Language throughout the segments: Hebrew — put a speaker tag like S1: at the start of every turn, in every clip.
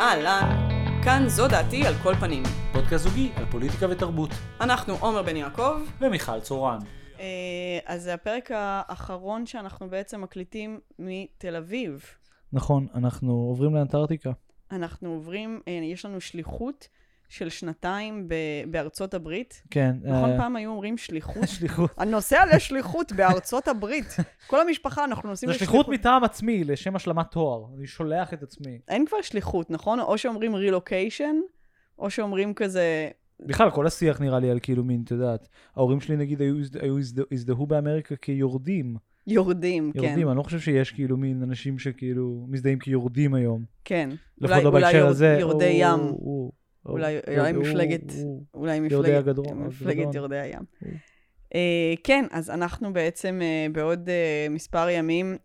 S1: אהלן, כאן זו דעתי על כל פנים.
S2: פודקאסט זוגי על פוליטיקה ותרבות.
S1: אנחנו עומר בן יעקב.
S2: ומיכל צורן.
S1: אה, אז זה הפרק האחרון שאנחנו בעצם מקליטים מתל אביב.
S2: נכון, אנחנו עוברים לאנטארקטיקה.
S1: אנחנו עוברים, אה, יש לנו שליחות של שנתיים ב- בארצות הברית.
S2: כן.
S1: נכון,
S2: אה,
S1: פעם היו אומרים שליחות?
S2: שליחות.
S1: אני נוסע לשליחות בארצות הברית. כל המשפחה, אנחנו נוסעים
S2: זו שליחות מטעם עצמי, לשם השלמת תואר. אני שולח את עצמי.
S1: אין כבר שליחות, נכון? או שאומרים רילוקיישן, או שאומרים כזה...
S2: בכלל, כל השיח נראה לי על כאילו מין, את יודעת, ההורים שלי נגיד היו, היו הזד- הזדהו באמריקה כיורדים.
S1: יורדים, כן.
S2: יורדים, אני לא חושב שיש כאילו מין אנשים שכאילו מזדהים כיורדים היום.
S1: כן.
S2: לפחות לא
S1: אולי
S2: בהקשר הזה.
S1: יורדי
S2: או-
S1: ים.
S2: או- או-
S1: אולי-
S2: או-
S1: אולי
S2: או-
S1: מפלגת-
S2: או-
S1: אולי מפלגת. יורדי הים.
S2: או.
S1: אה, כן, אז אנחנו בעצם אה, בעוד אה, מספר ימים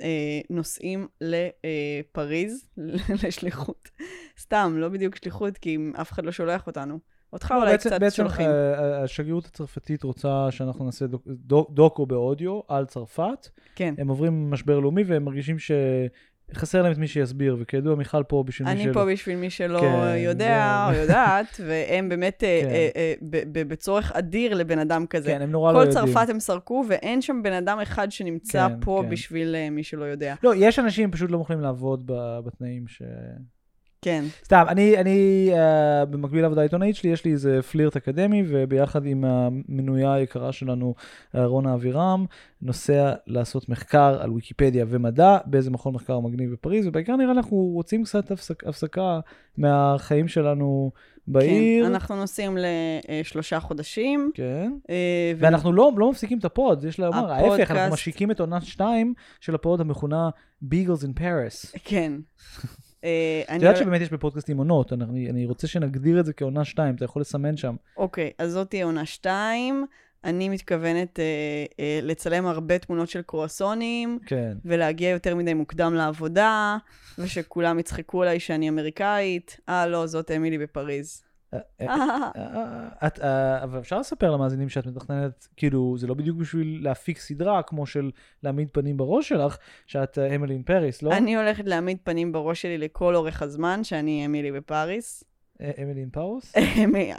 S1: נוסעים לפריז, לשליחות. סתם, לא בדיוק שליחות, כי אף אחד לא שולח אותנו. אותך
S2: לא,
S1: אולי
S2: בעצם-
S1: קצת
S2: בעצם
S1: שולחים.
S2: אה, השגרירות הצרפתית רוצה שאנחנו נעשה דוק- דוק- דוקו באודיו על צרפת.
S1: כן.
S2: הם עוברים משבר לאומי והם מרגישים שחסר להם את מי שיסביר, וכידוע מיכל פה בשביל מי
S1: אני
S2: שלא.
S1: פה בשביל מי שלא
S2: כן,
S1: יודע או יודעת, והם באמת אה,
S2: כן.
S1: אה, אה, ב- ב- בצורך אדיר לבן אדם כזה.
S2: כן, הם נורא לא
S1: כל
S2: יודעים.
S1: צרפת הם סרקו, ואין שם בן אדם אחד שנמצא
S2: כן,
S1: פה
S2: כן.
S1: בשביל אה, מי שלא יודע.
S2: לא, יש אנשים פשוט לא מוכנים לעבוד בתנאים ש...
S1: כן.
S2: סתם, אני, אני uh, במקביל לעבודה העיתונאית שלי, יש לי איזה פלירט אקדמי, וביחד עם המנויה היקרה שלנו, רונה אבירם, נוסע לעשות מחקר על ויקיפדיה ומדע באיזה מכון מחקר מגניב בפריז, ובעיקר נראה לי אנחנו רוצים קצת הפסק, הפסקה מהחיים שלנו בעיר.
S1: כן, אנחנו נוסעים לשלושה חודשים.
S2: כן.
S1: אה, ו-
S2: ואנחנו לא, לא מפסיקים את ה pod, יש לומר, ההפך,
S1: הפודקאסט-
S2: אנחנו משיקים את עונה 2 של הפוד המכונה Beagles in Paris.
S1: כן. אה,
S2: את. יודעת שבאמת יש בפודקאסטים עונות, אני, אני רוצה שנגדיר את זה כעונה 2, אתה יכול לסמן שם.
S1: אוקיי, אז זאת תהיה עונה שתיים. אני מתכוונת אה, אה, לצלם הרבה תמונות של קרואסונים,
S2: כן.
S1: ולהגיע יותר מדי מוקדם לעבודה, ושכולם יצחקו עליי שאני אמריקאית. אה, לא, זאת אמילי בפריז.
S2: אה, אה, אה, את, אבל אפשר לספר למאזינים שאת מתכננת, כאילו, זה לא בדיוק בשביל להפיק סדרה כמו של להעמיד פנים בראש שלך, שאת אמילי אין פריס, לא?
S1: אני הולכת להעמיד פנים בראש שלי לכל אורך הזמן, שאני אמילי בפריס.
S2: אה, אמילי אין פארוס?
S1: אמי-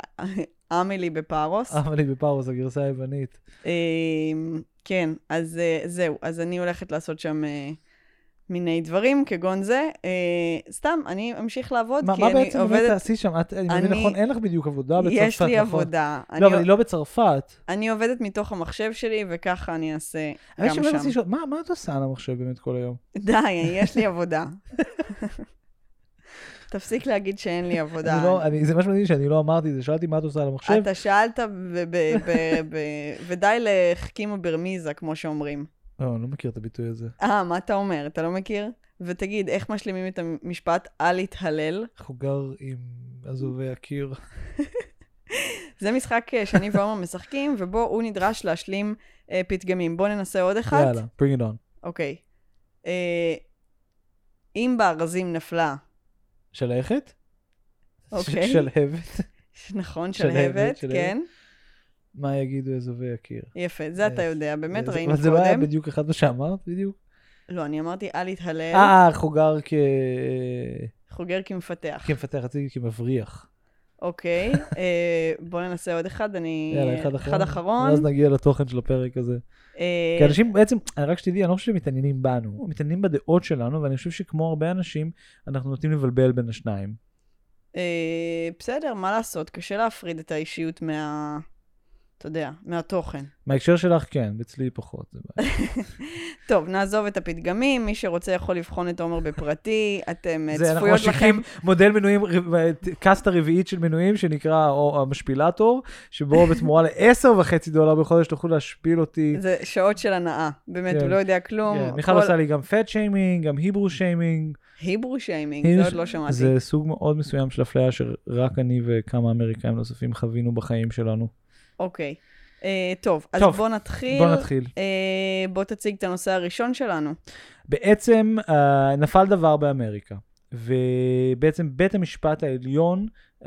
S1: אמילי בפארוס.
S2: אמילי בפארוס, הגרסה היוונית.
S1: אמ, כן, אז זהו, אז אני הולכת לעשות שם מיני דברים כגון זה. אה, סתם, אני אמשיך לעבוד,
S2: מה
S1: כי
S2: מה
S1: אני
S2: בעצם באמת
S1: עובדת...
S2: תעשי שם? את- אני מבין
S1: אני-
S2: נכון, אין לך בדיוק עבודה בצרפת, נכון?
S1: יש לי עבודה.
S2: לא,
S1: אני-
S2: אבל היא לא בצרפת.
S1: אני עובדת מתוך המחשב שלי, וככה אני אעשה
S2: אני
S1: גם שם.
S2: לשאול, מה מה את עושה על המחשב באמת כל היום?
S1: די, יש לי עבודה. תפסיק להגיד שאין לי עבודה.
S2: אני לא- אני- זה מה שמדהים שאני לא אמרתי את זה, שאלתי מה את עושה על המחשב.
S1: אתה שאלת, ודי לחכימה ברמיזה, כמו שאומרים.
S2: לא, אני לא מכיר את הביטוי הזה.
S1: אה, מה אתה אומר? אתה לא מכיר? ותגיד, איך משלימים את המשפט אל יתהלל?
S2: חוגר עם עזובי הקיר.
S1: זה משחק אה, שאני ועומר משחקים, ובו הוא נדרש להשלים אה, פתגמים. בואו ננסה עוד אחד.
S2: יאללה, bring it on.
S1: אוקיי. אה, אם בארזים נפלה,
S2: שלהבת?
S1: אוקיי.
S2: ש- שלהבת?
S1: נכון,
S2: שלהבת,
S1: שלהבת,
S2: שלהבת. מה יגידו עזובי הקיר?
S1: יפה, זה אתה
S2: אה,
S1: יודע, באמת ראינו
S2: אבל זה לא היה
S1: קודם.
S2: בדיוק אחד מה שאמרת בדיוק?
S1: לא, אני אמרתי אל יתהלל,
S2: אה, חוגר כ...
S1: חוגר כמפתח.
S2: כמפתח, רציתי כמבריח.
S1: אוקיי, אה, בואו ננסה עוד אחד, אני...
S2: יאללה, אחד אחרון.
S1: אחרון.
S2: ואז נגיע לתוכן של הפרק הזה.
S1: אה,
S2: כי אנשים בעצם, רק שתדעי, אני לא חושב שהם מתעניינים בנו, הם מתעניינים בדעות שלנו, ואני חושב שכמו הרבה אנשים, אנחנו נוטים לבלבל בין השניים.
S1: אה, בסדר, מה לעשות? קשה להפריד את האישיות מה... אתה יודע, מהתוכן.
S2: מההקשר שלך, כן, אצלי פחות. זה בעיה.
S1: טוב, נעזוב את הפתגמים, מי שרוצה יכול לבחון את עומר בפרטי, אתם אה,
S2: זה, אנחנו
S1: צפויות לכם...
S2: משיקים מודל מנויים, קאסטה רביעית של מנויים, שנקרא או המשפילטור, שבו בתמורה ל-10 וחצי דולר בחודש תוכלו להשפיל אותי.
S1: זה שעות של הנאה, באמת,
S2: כן.
S1: הוא לא יודע כלום.
S2: כן, מיכל
S1: כל-
S2: עושה לי גם fat shaming, גם Hebrew shaming.
S1: Hebrew shaming, זה עוד לא שמעתי.
S2: זה סוג מאוד מסוים של אפליה שרק אני וכמה אמריקאים נוספים חווינו בחיים שלנו.
S1: אוקיי. אה, טוב, אז
S2: טוב,
S1: בוא נתחיל.
S2: בוא נתחיל.
S1: אה, בוא תציג את הנושא הראשון שלנו.
S2: בעצם uh, נפל דבר באמריקה, ובעצם בית המשפט העליון uh,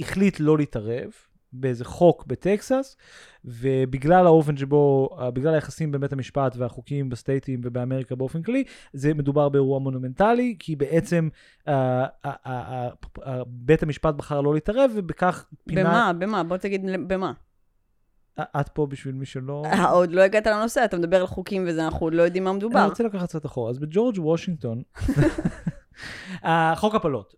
S2: החליט לא להתערב באיזה חוק בטקסס, ובגלל האופן שבו, אה, בגלל היחסים בין בית המשפט והחוקים בסטייטים ובאמריקה באופן כללי, זה מדובר באירוע מונומנטלי, כי בעצם uh, uh, uh, בית המשפט בחר לא להתערב, ובכך פינה...
S1: במה? במה? בוא תגיד במה.
S2: את פה בשביל מי שלא...
S1: אה, עוד לא הגעת לנושא, אתה מדבר על חוקים וזה, אנחנו עוד לא יודעים מה מדובר.
S2: אני רוצה לקחת קצת אחורה. אז בג'ורג' וושינגטון, חוק הפלות.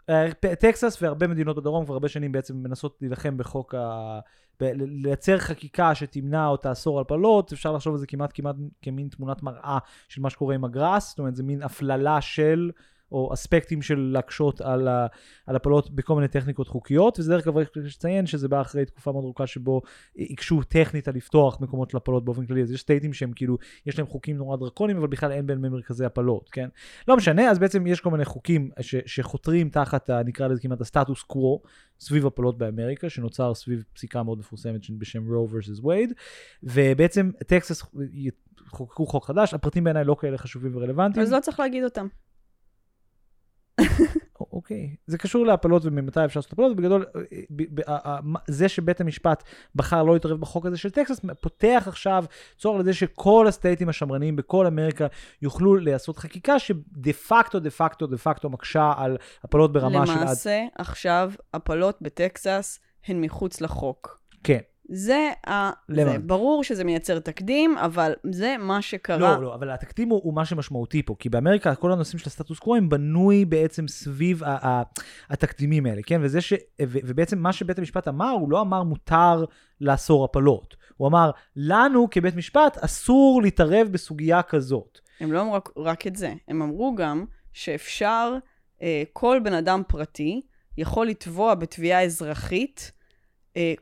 S2: טקסס והרבה מדינות בדרום כבר הרבה שנים בעצם מנסות להילחם בחוק ה... לייצר חקיקה שתמנע או תאסור הפלות, אפשר לחשוב על זה כמעט כמעט כמין תמונת מראה של מה שקורה עם הגראס, זאת אומרת זה מין הפללה של או אספקטים של להקשות על, ה, על הפלות בכל מיני טכניקות חוקיות, וזה דרך אגב יש לציין שזה בא אחרי תקופה מאוד ארוכה שבו הקשו טכנית על לפתוח מקומות להפלות באופן כללי, אז יש סטייטים שהם כאילו, יש להם חוקים נורא דרקוניים, אבל בכלל אין בין מרכזי הפלות, כן? לא משנה, אז בעצם יש כל מיני חוקים ש, שחותרים תחת, נקרא לזה כמעט הסטטוס קוו, סביב הפלות באמריקה, שנוצר סביב פסיקה מאוד מפורסמת בשם רו versus וייד, ובעצם טקסס חוקקו חוק חדש, הפרטים בעיניי לא כאלה חשובים ורלוונטיים.
S1: אז לא צריך להגיד אותם.
S2: אוקיי, זה קשור להפלות וממתי אפשר לעשות הפלות, ובגדול, אה, אה, זה שבית המשפט בחר לא להתערב בחוק הזה של טקסס, פותח עכשיו צוהר לזה שכל הסטייטים השמרניים בכל אמריקה יוכלו לעשות חקיקה שדה פקטו, דה פקטו, דה פקטו מקשה על הפלות ברמה של עד...
S1: למעשה, עכשיו הפלות בטקסס הן מחוץ לחוק.
S2: כן.
S1: זה, ה... זה ברור שזה מייצר תקדים, אבל זה מה שקרה.
S2: לא, לא, אבל התקדים הוא, הוא מה שמשמעותי פה, כי באמריקה כל הנושאים של הסטטוס קוו הם בנוי בעצם סביב ה- ה- התקדימים האלה, כן? וזה ש... ו- ובעצם מה שבית המשפט אמר, הוא לא אמר מותר לאסור הפלות. הוא אמר, לנו כבית משפט אסור להתערב בסוגיה כזאת.
S1: הם לא אמרו רק, רק את זה, הם אמרו גם שאפשר, אה, כל בן אדם פרטי יכול לתבוע בתביעה אזרחית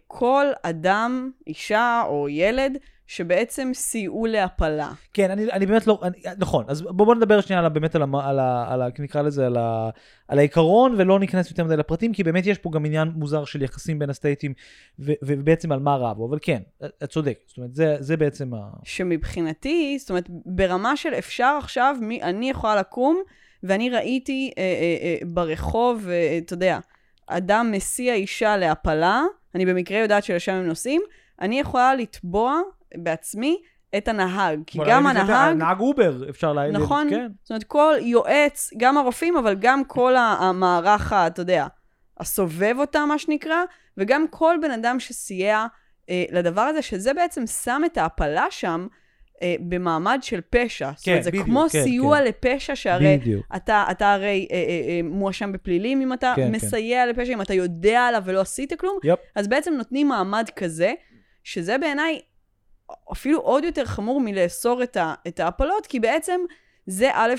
S1: כל אדם, אישה או ילד, שבעצם סייעו להפלה.
S2: כן, אני, אני באמת לא, אני, נכון, אז בואו בוא נדבר שנייה על, באמת על, ה, על, ה, על ה, נקרא לזה, על, ה, על העיקרון, ולא ניכנס יותר מדי לפרטים, כי באמת יש פה גם עניין מוזר של יחסים בין הסטייטים, ו, ובעצם על מה רבו, אבל כן, את צודק, זאת אומרת, זה, זה בעצם ה...
S1: שמבחינתי, זאת אומרת, ברמה של אפשר עכשיו, מי, אני יכולה לקום, ואני ראיתי אה, אה, אה, ברחוב, אה, אתה יודע, אדם מסיע אישה להפלה, אני במקרה יודעת שלשם הם נוסעים, אני יכולה לתבוע בעצמי את הנהג, כי גם הנהג...
S2: נהג אובר, אפשר להגיד.
S1: נכון.
S2: כן.
S1: זאת אומרת, כל יועץ, גם הרופאים, אבל גם כל המערך, אתה יודע, הסובב אותם, מה שנקרא, וגם כל בן אדם שסייע אה, לדבר הזה, שזה בעצם שם את ההפלה שם, אה, במעמד של פשע. כן, זאת אומרת, זה
S2: בדיוק,
S1: כמו
S2: כן,
S1: סיוע
S2: כן.
S1: לפשע, שהרי
S2: בדיוק.
S1: אתה, אתה הרי אה, אה, אה, מואשם בפלילים אם אתה
S2: כן,
S1: מסייע כן. לפשע, אם אתה יודע עליו ולא עשית כלום,
S2: יפ.
S1: אז בעצם נותנים מעמד כזה, שזה בעיניי אפילו עוד יותר חמור מלאסור את, ה, את ההפלות, כי בעצם זה א',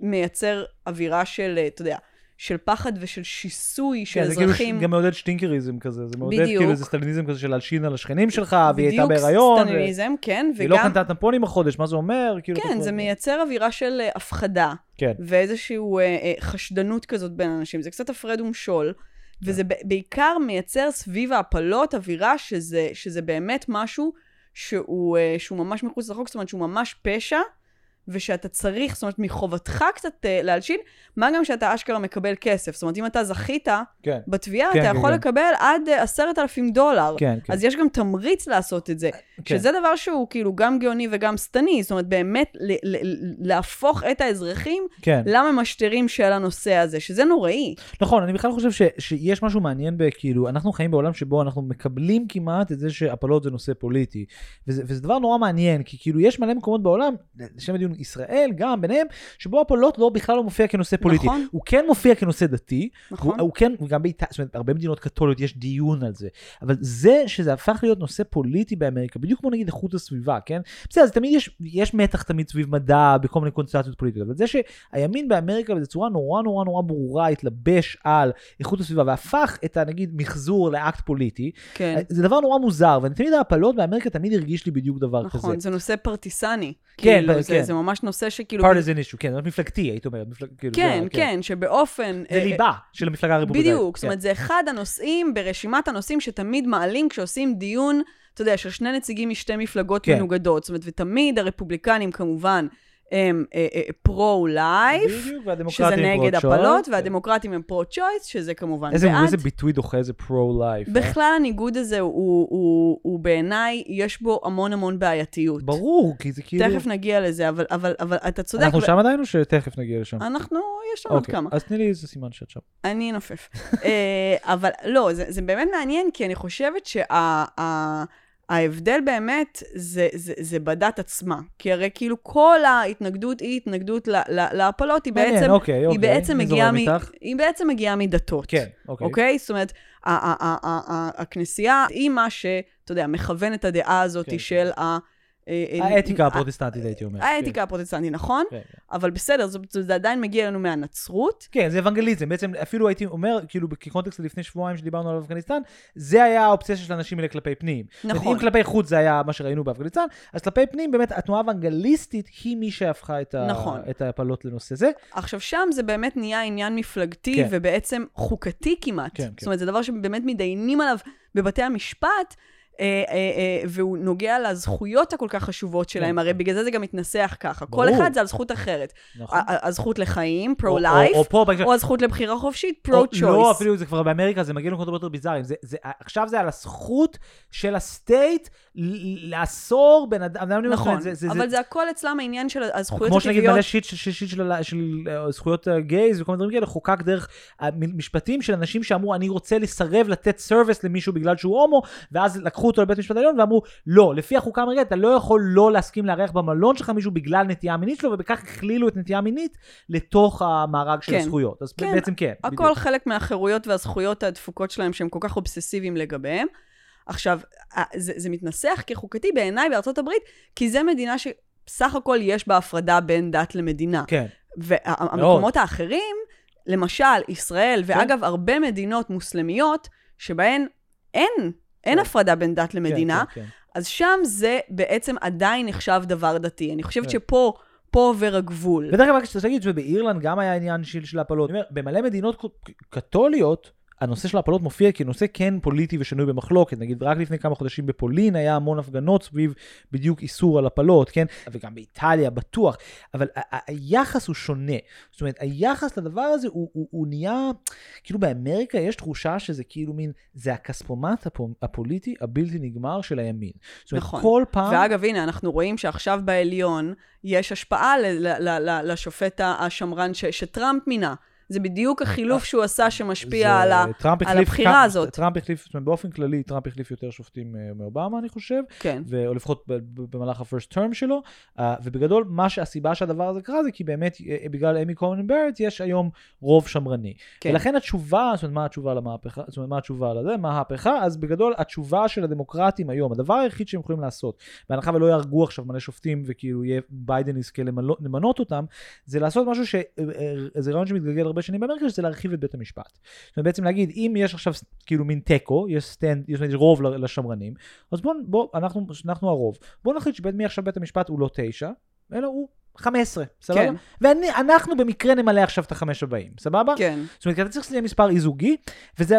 S1: מייצר אווירה של, אה, אתה יודע, של פחד ושל שיסוי של
S2: כן, זה
S1: אזרחים.
S2: כאילו ש- גם מעודד שטינקריזם כזה, זה מעודד
S1: בדיוק.
S2: כאילו איזה סטליניזם כזה של להלשין על השכנים שלך, והיא הייתה
S1: בדיוק
S2: בהיריון, ו-
S1: סטליניזם, כן,
S2: והיא לא
S1: וגם,
S2: קנתה טמפונים החודש, מה זה אומר? כאילו,
S1: כן,
S2: אתה
S1: זה מייצר אווירה של אה, הפחדה.
S2: כן.
S1: ואיזושהי אה, אה, חשדנות כזאת בין אנשים. זה קצת הפרד ומשול, וזה ב- בעיקר מייצר סביב ההפלות אווירה שזה, שזה באמת משהו שהוא, אה, שהוא ממש מחוץ לחוק, זאת אומרת שהוא ממש פשע, ושאתה צריך, זאת אומרת מחובתך קצת אה, להלשין, מה גם שאתה אשכרה מקבל כסף. זאת אומרת, אם אתה זכית
S2: כן,
S1: בתביעה,
S2: כן,
S1: אתה
S2: כן,
S1: יכול
S2: כן.
S1: לקבל עד אה, עשרת אלפים דולר.
S2: כן, כן.
S1: אז יש גם תמריץ לעשות את זה.
S2: כן.
S1: שזה דבר שהוא כאילו גם גאוני וגם שטני, זאת אומרת באמת ל- ל- להפוך את האזרחים
S2: כן.
S1: לממשטרים של הנושא הזה, שזה נוראי.
S2: נכון, אני בכלל חושב ש, שיש משהו מעניין בכאילו, אנחנו חיים בעולם שבו אנחנו מקבלים כמעט את זה שהפלות זה נושא פוליטי. וזה, וזה דבר נורא מעניין, כי כאילו יש מלא מקומות בעולם, לשם הדיון ישראל גם ביניהם, שבו הפלות לא בכלל לא מופיע כנושא פוליטי.
S1: נכון.
S2: הוא כן מופיע כנושא דתי,
S1: נכון.
S2: הוא, הוא כן, וגם באיטליה, זאת אומרת, הרבה מדינות קתוליות יש דיון על זה. אבל זה שזה הפך להיות נושא פוליטי באמריקה, בדיוק כמו נגיד איכות הסביבה, כן? בסדר, אז תמיד יש, יש מתח תמיד סביב מדע בכל מיני קונסטלציות פוליטיות, אבל זה שהימין באמריקה בצורה נורא נורא נורא ברורה התלבש על איכות הסביבה והפך את הנגיד מחזור לאקט פוליטי,
S1: כן.
S2: זה דבר נורא מוזר, ואני תמיד ההפלות באמריקה תמיד הרגיש לי בדיוק דבר כזה.
S1: נכון, זה נושא פרטיסני.
S2: כן,
S1: כאילו,
S2: כן.
S1: זה, זה ממש נושא שכאילו...
S2: partisan issue, כן, מפלגתי, היית אומר. מפלג, כאילו,
S1: כן,
S2: זה,
S1: כן, שבאופן...
S2: זה
S1: אה,
S2: ליבה של המפלגה הרפובליקאית.
S1: בדיוק, זאת
S2: כן.
S1: אומרת, זה אחד הנושאים ברשימת הנושאים שתמיד מעלים כשעושים דיון, אתה יודע, של שני נציגים משתי מפלגות
S2: כן.
S1: מנוגדות. זאת אומרת, ותמיד הרפובליקנים כמובן הם אה, אה, pro-life,
S2: בדיוק,
S1: שזה נגד. הפלות, והדמוקרטים הם pro-choice, שזה כמובן
S2: איזה,
S1: בעד.
S2: איזה ביטוי דוחה זה pro-life.
S1: בכלל הניגוד הזה הוא, בעיניי, יש בו המון המון בעייתיות.
S2: ברור, כי זה כאילו...
S1: תכף נגיע לזה, אבל, אבל, אבל אתה צודק.
S2: אנחנו שם עדיין או שתכף נגיע לשם?
S1: אנחנו, יש לנו עוד
S2: אוקיי,
S1: כמה.
S2: אז תני לי איזה סימן שאת שם.
S1: אני אנופף. אה, אבל לא, זה, זה באמת מעניין, כי אני חושבת שההבדל באמת זה, זה, זה בדת עצמה. כי הרי כאילו כל ההתנגדות היא התנגדות להפלות, היא
S2: מעניין,
S1: בעצם,
S2: אוקיי,
S1: היא
S2: אוקיי.
S1: בעצם מגיעה מ-? היא בעצם מגיעה מדתות.
S2: כן, אוקיי.
S1: אוקיי? זאת אומרת, הכנסייה היא מה שאתה יודע, מכוון את הדעה הזאת
S2: כן,
S1: של ה... אה, אה,
S2: האתיקה
S1: אה,
S2: הפרוטסטנטית, הייתי אומר.
S1: האתיקה הפרוטסטנטית, נכון?
S2: כן, כן.
S1: אבל בסדר, זה, עדיין מגיע לנו מהנצרות.
S2: כן, זה אוונגליזם. בעצם אפילו הייתי אומר, כאילו, כקונטקסט לפני שבועיים שדיברנו על אפגניסטן, זה היה האובססיה של האנשים האלה כלפי פנים.
S1: נכון.
S2: אם כלפי חוץ זה היה מה שראינו באפגניסטן, אז כלפי פנים, באמת, התנועה האוונגליסטית היא מי שהפכה את.
S1: נכון.
S2: ההפלות לנושא זה.
S1: עכשיו, שם זה באמת נהיה עניין מפלגתי,
S2: כן.
S1: ובעצם חוקתי כמעט.
S2: כן, כן.
S1: זאת אומרת, זה דבר שבאמת מתדיינים עליו בבתי המשפט, והוא נוגע לזכויות הכל כך חשובות שלהם,
S2: כן,
S1: הרי. בגלל זה זה גם מתנסח ככה. כל אחד זה על זכות אחרת.
S2: נכון.
S1: הזכות לחיים, פרו-לייף,
S2: או,
S1: הזכות לבחירה חופשית,
S2: או-
S1: pro-choice.
S2: לא, אפילו זה כבר באמריקה, זה מגיע למקומות הרבה יותר ביזאריים. עכשיו זה על הזכות של ה state לאסור בן אדם,
S1: נכון,
S2: זה, זה,
S1: אבל
S2: זה,
S1: זה הכל אצלם העניין של הזכויות
S2: כמו שנגיד
S1: הטבעיות.
S2: מלא shit של, של, של, של, אה, זכויות אה, gays וכל מיני דברים כאלה, חוקק דרך המשפטים של אנשים שאמרו, אני רוצה לסרב לתת service למישהו בגלל שהוא הומו, ואז לקחו אותו לבית המשפט העליון ואמרו, לא, לפי החוקה האמריקאית, אתה לא יכול לא להסכים לארח במלון שלך מישהו בגלל נטייה מינית שלו, ובכך הכלילו את נטייה מינית לתוך המארג של
S1: כן.
S2: הזכויות. אז
S1: כן,
S2: בעצם כן.
S1: הכל
S2: בדיוק.
S1: חלק מהחירויות והזכויות הדפוקות שלהם, שהם כל כך אובססיביים לגביהם. עכשיו, ה- זה, זה מתנסח כחוקתי בעיניי בארצות הברית, כי זה מדינה שסך הכל יש בה הפרדה בין דת למדינה.
S2: כן.
S1: והמקומות האחרים, למשל, ישראל, ואגב, הרבה מדינות מוסלמיות, שבהן אין, אין
S2: כן.
S1: הפרדה בין דת למדינה,
S2: כן, כן, כן.
S1: אז שם זה בעצם עדיין נחשב דבר דתי. אני חושבת
S2: כן.
S1: שפה, פה עובר הגבול.
S2: ודרך אגב, כשאתה תגיד שבאירלנד גם היה עניין של, של הפלות. אני אומר, במלא מדינות קתוליות, הנושא של הפלות מופיע כנושא כן פוליטי ושנוי במחלוקת. נגיד, רק לפני כמה חודשים בפולין היה המון הפגנות סביב בדיוק איסור על הפלות, כן? וגם באיטליה, בטוח. אבל היחס הוא שונה. זאת אומרת, היחס לדבר הזה הוא, הוא, הוא נהיה, כאילו באמריקה יש תחושה שזה כאילו מין, זה הכספומט הפו- הפוליטי הבלתי נגמר של הימין. זאת אומרת,
S1: נכון.
S2: כל פעם...
S1: ואגב, הנה, אנחנו רואים שעכשיו בעליון יש השפעה ל- ל- ל- ל- לשופט השמרן ש- שטראמפ מינה. זה בדיוק החילוף שהוא עשה שמשפיע
S2: זה-
S1: על ה... על הבחירה
S2: כמה-
S1: הזאת.
S2: טראמפ החליף, זאת אומרת, באופן כללי, טראמפ החליף יותר שופטים אה, מאובמה, אני חושב,
S1: כן.
S2: ו- או לפחות במהלך ה-first term שלו, אה, ובגדול, מה שהסיבה שהדבר הזה קרה זה כי באמת, אה, בגלל אמי קומן ברט, יש היום רוב שמרני.
S1: כן.
S2: ולכן התשובה, זאת אומרת, מה התשובה למהפכה, זאת אומרת, מה התשובה לזה, מה ההפכה, אז בגדול, התשובה של הדמוקרטים היום, הדבר היחיד שהם יכולים לעשות, בהנחה ולא יהרגו עכשיו מלא שופטים, וכאילו יהיה ביידן יזכה למנות אותם, זה לעשות משהו שזה רעיון שמתגלגל הרבה שנים באמריקה, שזה להרחיב את בית המשפט. זאת אומרת, בעצם להגיד, אם יש עכשיו כאילו מין תיקו, יש stand, יש רוב לשמרנים, אז בואו, בוא, אנחנו, אנחנו הרוב. בואו נחליט שמעכשיו בית המשפט הוא לא תשע, אלא הוא 15, סבבה?
S1: כן.
S2: ואנחנו במקרה נמלא עכשיו את החמש הבאים, סבבה?
S1: כן.
S2: זאת אומרת, אתה צריך שזה יהיה מספר אי זוגי, וזה,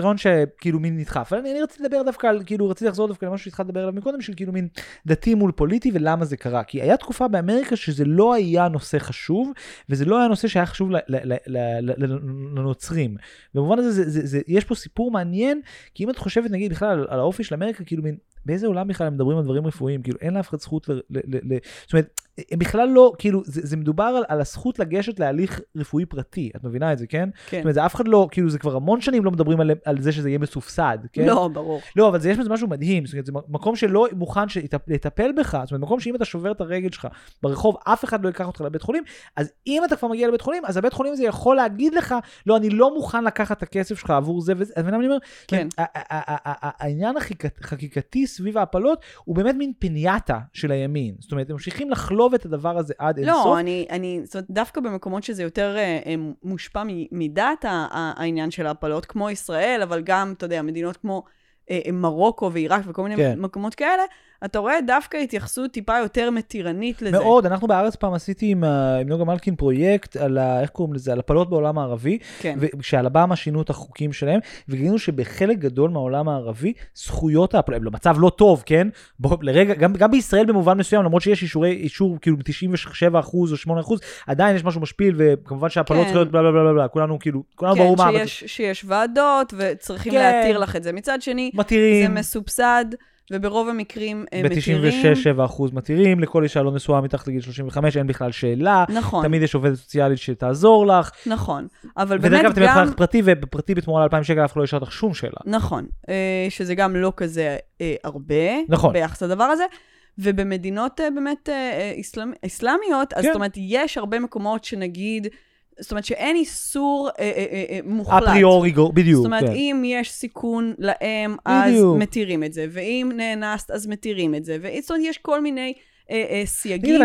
S2: רעיון שכאילו מין נדחף. אבל אני, אני רציתי לדבר דווקא על, כאילו, רציתי לחזור דווקא למשהו שהתחלת לדבר עליו מקודם, של כאילו מין דתי מול פוליטי, ולמה זה קרה. כי היה תקופה באמריקה שזה לא היה נושא חשוב, וזה לא היה נושא שהיה חשוב ל- ל- ל- ל- ל- ל- לנוצרים. במובן הזה, זה, זה, זה, יש פה סיפור מעניין, כי אם את חושבת, נגיד, בכלל על, על האופי של אמריקה, כאילו מין, באיזה עולם בכלל הם מדברים על דברים רפואיים? כאילו, אין לאף אחד זכות ל... ל, ל, ל זאת אומרת, הם בכלל לא, כאילו, זה, זה מדובר על, על הזכות לגשת להליך רפואי פרטי, את מבינה את זה, כן?
S1: כן.
S2: זאת אומרת, זה אף אחד לא, כאילו, זה כבר המון שנים לא מדברים על, על זה שזה יהיה מסובסד, כן?
S1: לא, ברור.
S2: לא, אבל זה יש בזה משהו מדהים, זאת אומרת, זה מקום שלא מוכן לטפל בך, זאת אומרת, מקום שאם אתה שובר את הרגל שלך ברחוב, אף אחד לא ייקח אותך לבית חולים, אז אם אתה כבר מגיע לבית חולים, אז הבית חולים הזה יכול להגיד לך, לא, אני לא מוכן לקחת את הכסף שלך עבור זה וזה, אתה מבין מה אני אומר?
S1: כן.
S2: העניין החקיקת- החקיקתי סביב ההפלות הוא באמת מין פניאטה של הימין. זאת אומרת, הם ממשיכים לחלוב את הדבר הזה עד אינסוף.
S1: לא, אני, אני, זאת אומרת, דווקא במקומות שזה יותר אה, אה, מושפע מ- מדת ה- ה- העניין של ההפלות, כמו ישראל, אבל גם, אתה יודע, מדינות כמו אה, אה, מרוקו ועיראק וכל מיני
S2: כן.
S1: מקומות כאלה, אתה רואה דווקא התייחסות טיפה יותר מתירנית לזה.
S2: מאוד, אנחנו בארץ פעם עשיתי עם, אה, עם נוגה מלכין פרויקט על, ה, איך קוראים לזה, על הפלות בעולם הערבי,
S1: כן.
S2: וכשהלבמה שינו את החוקים שלהם, וגילינו שבחלק גדול מהעולם הערבי, זכויות ההפלות, הם במצב לא טוב, כן? בוא, לרגע, גם, גם בישראל במובן מסוים, למרות שיש אישורי, אישור כאילו 97% או 8%, עדיין יש משהו משפיל, וכמובן שהפלות
S1: כן.
S2: צריכות להיות בלה בלה בלה בלה, כולנו כאילו, כולנו ברור מה...
S1: כן, שיש, שיש ועדות, וצריכים
S2: כן.
S1: להתיר לך את זה. מצד שני, זה
S2: מתירים.
S1: מסובסד, וברוב המקרים אה, מתירים.
S2: ב-96-7% מתירים, לכל אישה לא נשואה מתחת לגיל 35, אין בכלל שאלה.
S1: נכון,
S2: תמיד יש עובדת סוציאלית שתעזור לך.
S1: נכון. אבל
S2: ודרך
S1: באמת
S2: אגב,
S1: גם...
S2: אתם יכולים פרטי, ובפרטי בתמורה ל-2,000 שקל אף אחד לא ישאל אותך שום שאלה.
S1: נכון, אה, שזה גם לא כזה אה, הרבה,
S2: נכון.
S1: ביחס לדבר הזה. ובמדינות באמת איסלאמ, איסלאמיות, אז
S2: כן.
S1: זאת אומרת, יש הרבה מקומות שנגיד, זאת אומרת שאין איסור אה, אה, אה, אה, מוחלט.
S2: אפריורי, בדיוק.
S1: זאת אומרת,
S2: כן.
S1: אם יש סיכון לאם, אז
S2: בדיוק.
S1: מתירים את זה, ואם נאנסת, אז מתירים את זה. זאת אומרת, יש כל מיני אה, אה,
S2: תגידי,
S1: סייגים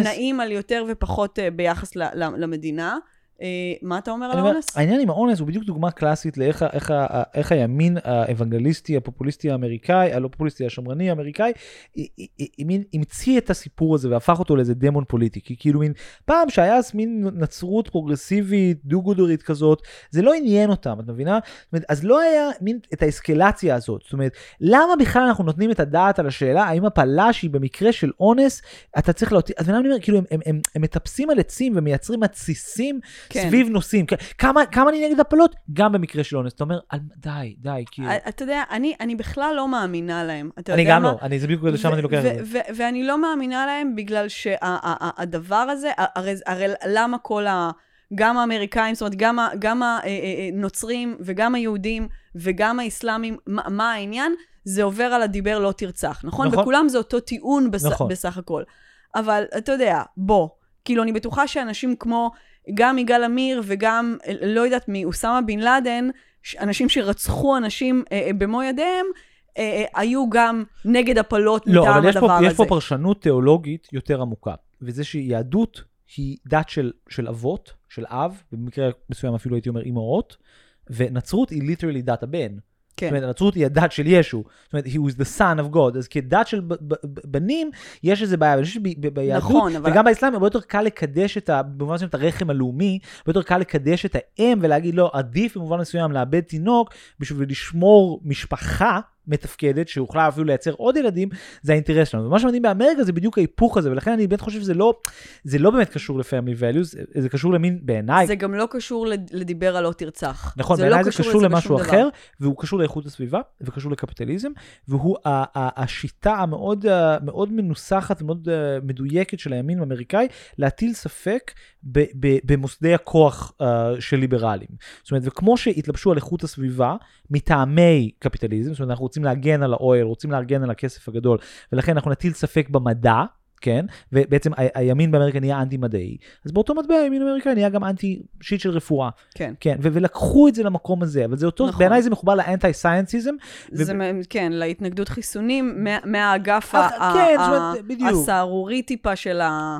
S1: שנעים על יותר ופחות אה, ביחס ל- ל- למדינה. אה, מה אתה אומר על האונס?
S2: העניין עם האונס הוא בדיוק דוגמה קלאסית לאיך איך איך הימין האוונגליסטי, הפופוליסטי האמריקאי, הלא פופוליסטי, השמרני האמריקאי, מין המציא את הסיפור הזה והפך אותו לאיזה דמון פוליטי. כי כאילו מין, פעם שהיה אז מין נצרות פרוגרסיבית, דו-גודרית כזאת, זה לא עניין אותם, את מבינה? זאת אומרת, אז לא היה מין את האסקלציה הזאת. זאת אומרת, למה בכלל אנחנו נותנים את הדעת על השאלה האם הפלה שהיא במקרה של אונס, אתה צריך להוציא, אז אני אומר, כאילו, הם, הם, הם, הם מטפסים על עצים ומייצרים מתסיסים
S1: כן.
S2: סביב נושאים. כמה, כמה אני נגד הפלות? גם במקרה של אונס. אתה אומר, "אל- די, די, כאילו.
S1: אה, אתה יודע, אני, אני בכלל לא מאמינה להם. אתה
S2: אני
S1: יודע
S2: גם
S1: מה?
S2: לא, אני, זה בדיוק לשם אני לוקח את זה.
S1: ואני לא מאמינה להם בגלל שהדבר הזה, הרי, הרי למה כל ה... גם האמריקאים, זאת אומרת, גם, גם הנוצרים וגם היהודים וגם האסלאמים, מה, מה העניין? זה עובר על הדיבר לא תרצח, נכון?
S2: נכון.
S1: וכולם זה אותו טיעון בס,
S2: נכון.
S1: בסך הכל. אבל אתה יודע, בוא, כאילו, אני בטוחה שאנשים כמו גם יגאל עמיר וגם, לא יודעת מי, אוסמה בן לאדן, אנשים שרצחו אנשים אה, אה, במו ידיהם, אה, אה, היו גם נגד הפלות
S2: לא,
S1: מטעם
S2: אבל
S1: הדבר
S2: פה,
S1: הזה.
S2: יש פה פרשנות תיאולוגית יותר עמוקה, וזה שיהדות היא דת של, של אבות, של אב, ובמקרה מסוים אפילו הייתי אומר אימהות, ונצרות היא ליטרלי דת הבן.
S1: כן.
S2: זאת אומרת, הנצרות היא הדת של ישו. זאת אומרת, he was the son of God. אז כדת של ב- ב- ב- בנים, יש איזה בעיה. ואני חושב שביהדות,
S1: נכון, אבל-
S2: וגם באסלאם, הרבה יותר קל לקדש את ה... במובן מסוים את הרחם הלאומי, הרבה יותר קל לקדש את האם ולהגיד, לא, עדיף במובן מסוים לאבד תינוק בשביל לשמור משפחה. מתפקדת, שיכולה אפילו לייצר עוד ילדים, זה האינטרס שלנו. ומה שמדהים באמריקה זה בדיוק ההיפוך הזה, ולכן אני באמת חושב שזה לא, זה לא באמת קשור ל-family values, זה קשור למין, בעיניי,
S1: זה גם לא קשור לד- לדיבר על לא תרצח.
S2: נכון,
S1: זה
S2: בעיניי
S1: לא
S2: זה
S1: קשור
S2: קשור למשהו אחר,
S1: דבר.
S2: והוא קשור לאיכות הסביבה, וקשור לקפיטליזם, והוא השיטה המאוד מאוד מנוסחת ומאוד אה, מדויקת של הימין האמריקאי, להטיל ספק ב- ב- במוסדי הכוח אה, של ליברלים. זאת אומרת, וכמו שהתלבשו על איכות הסביבה, מטעמי קפיטליזם, זאת אומרת, אנחנו רוצים להגן על האויל, רוצים להגן על הכסף הגדול, ולכן אנחנו נטיל ספק במדע. כן, ובעצם ה- הימין באמריקה נהיה אנטי-מדעי, אז באותו מטבע הימין האמריקאי נהיה גם אנטי שיט של רפואה.
S1: כן.
S2: כן, ו- ולקחו את זה למקום הזה, אבל זה אותו,
S1: נכון.
S2: בעיניי זה מחובר לאנטי-סייאנסיזם.
S1: זה, כן, להתנגדות חיסונים מה- מהאגף
S2: כן.
S1: הסהרורי טיפה של ה...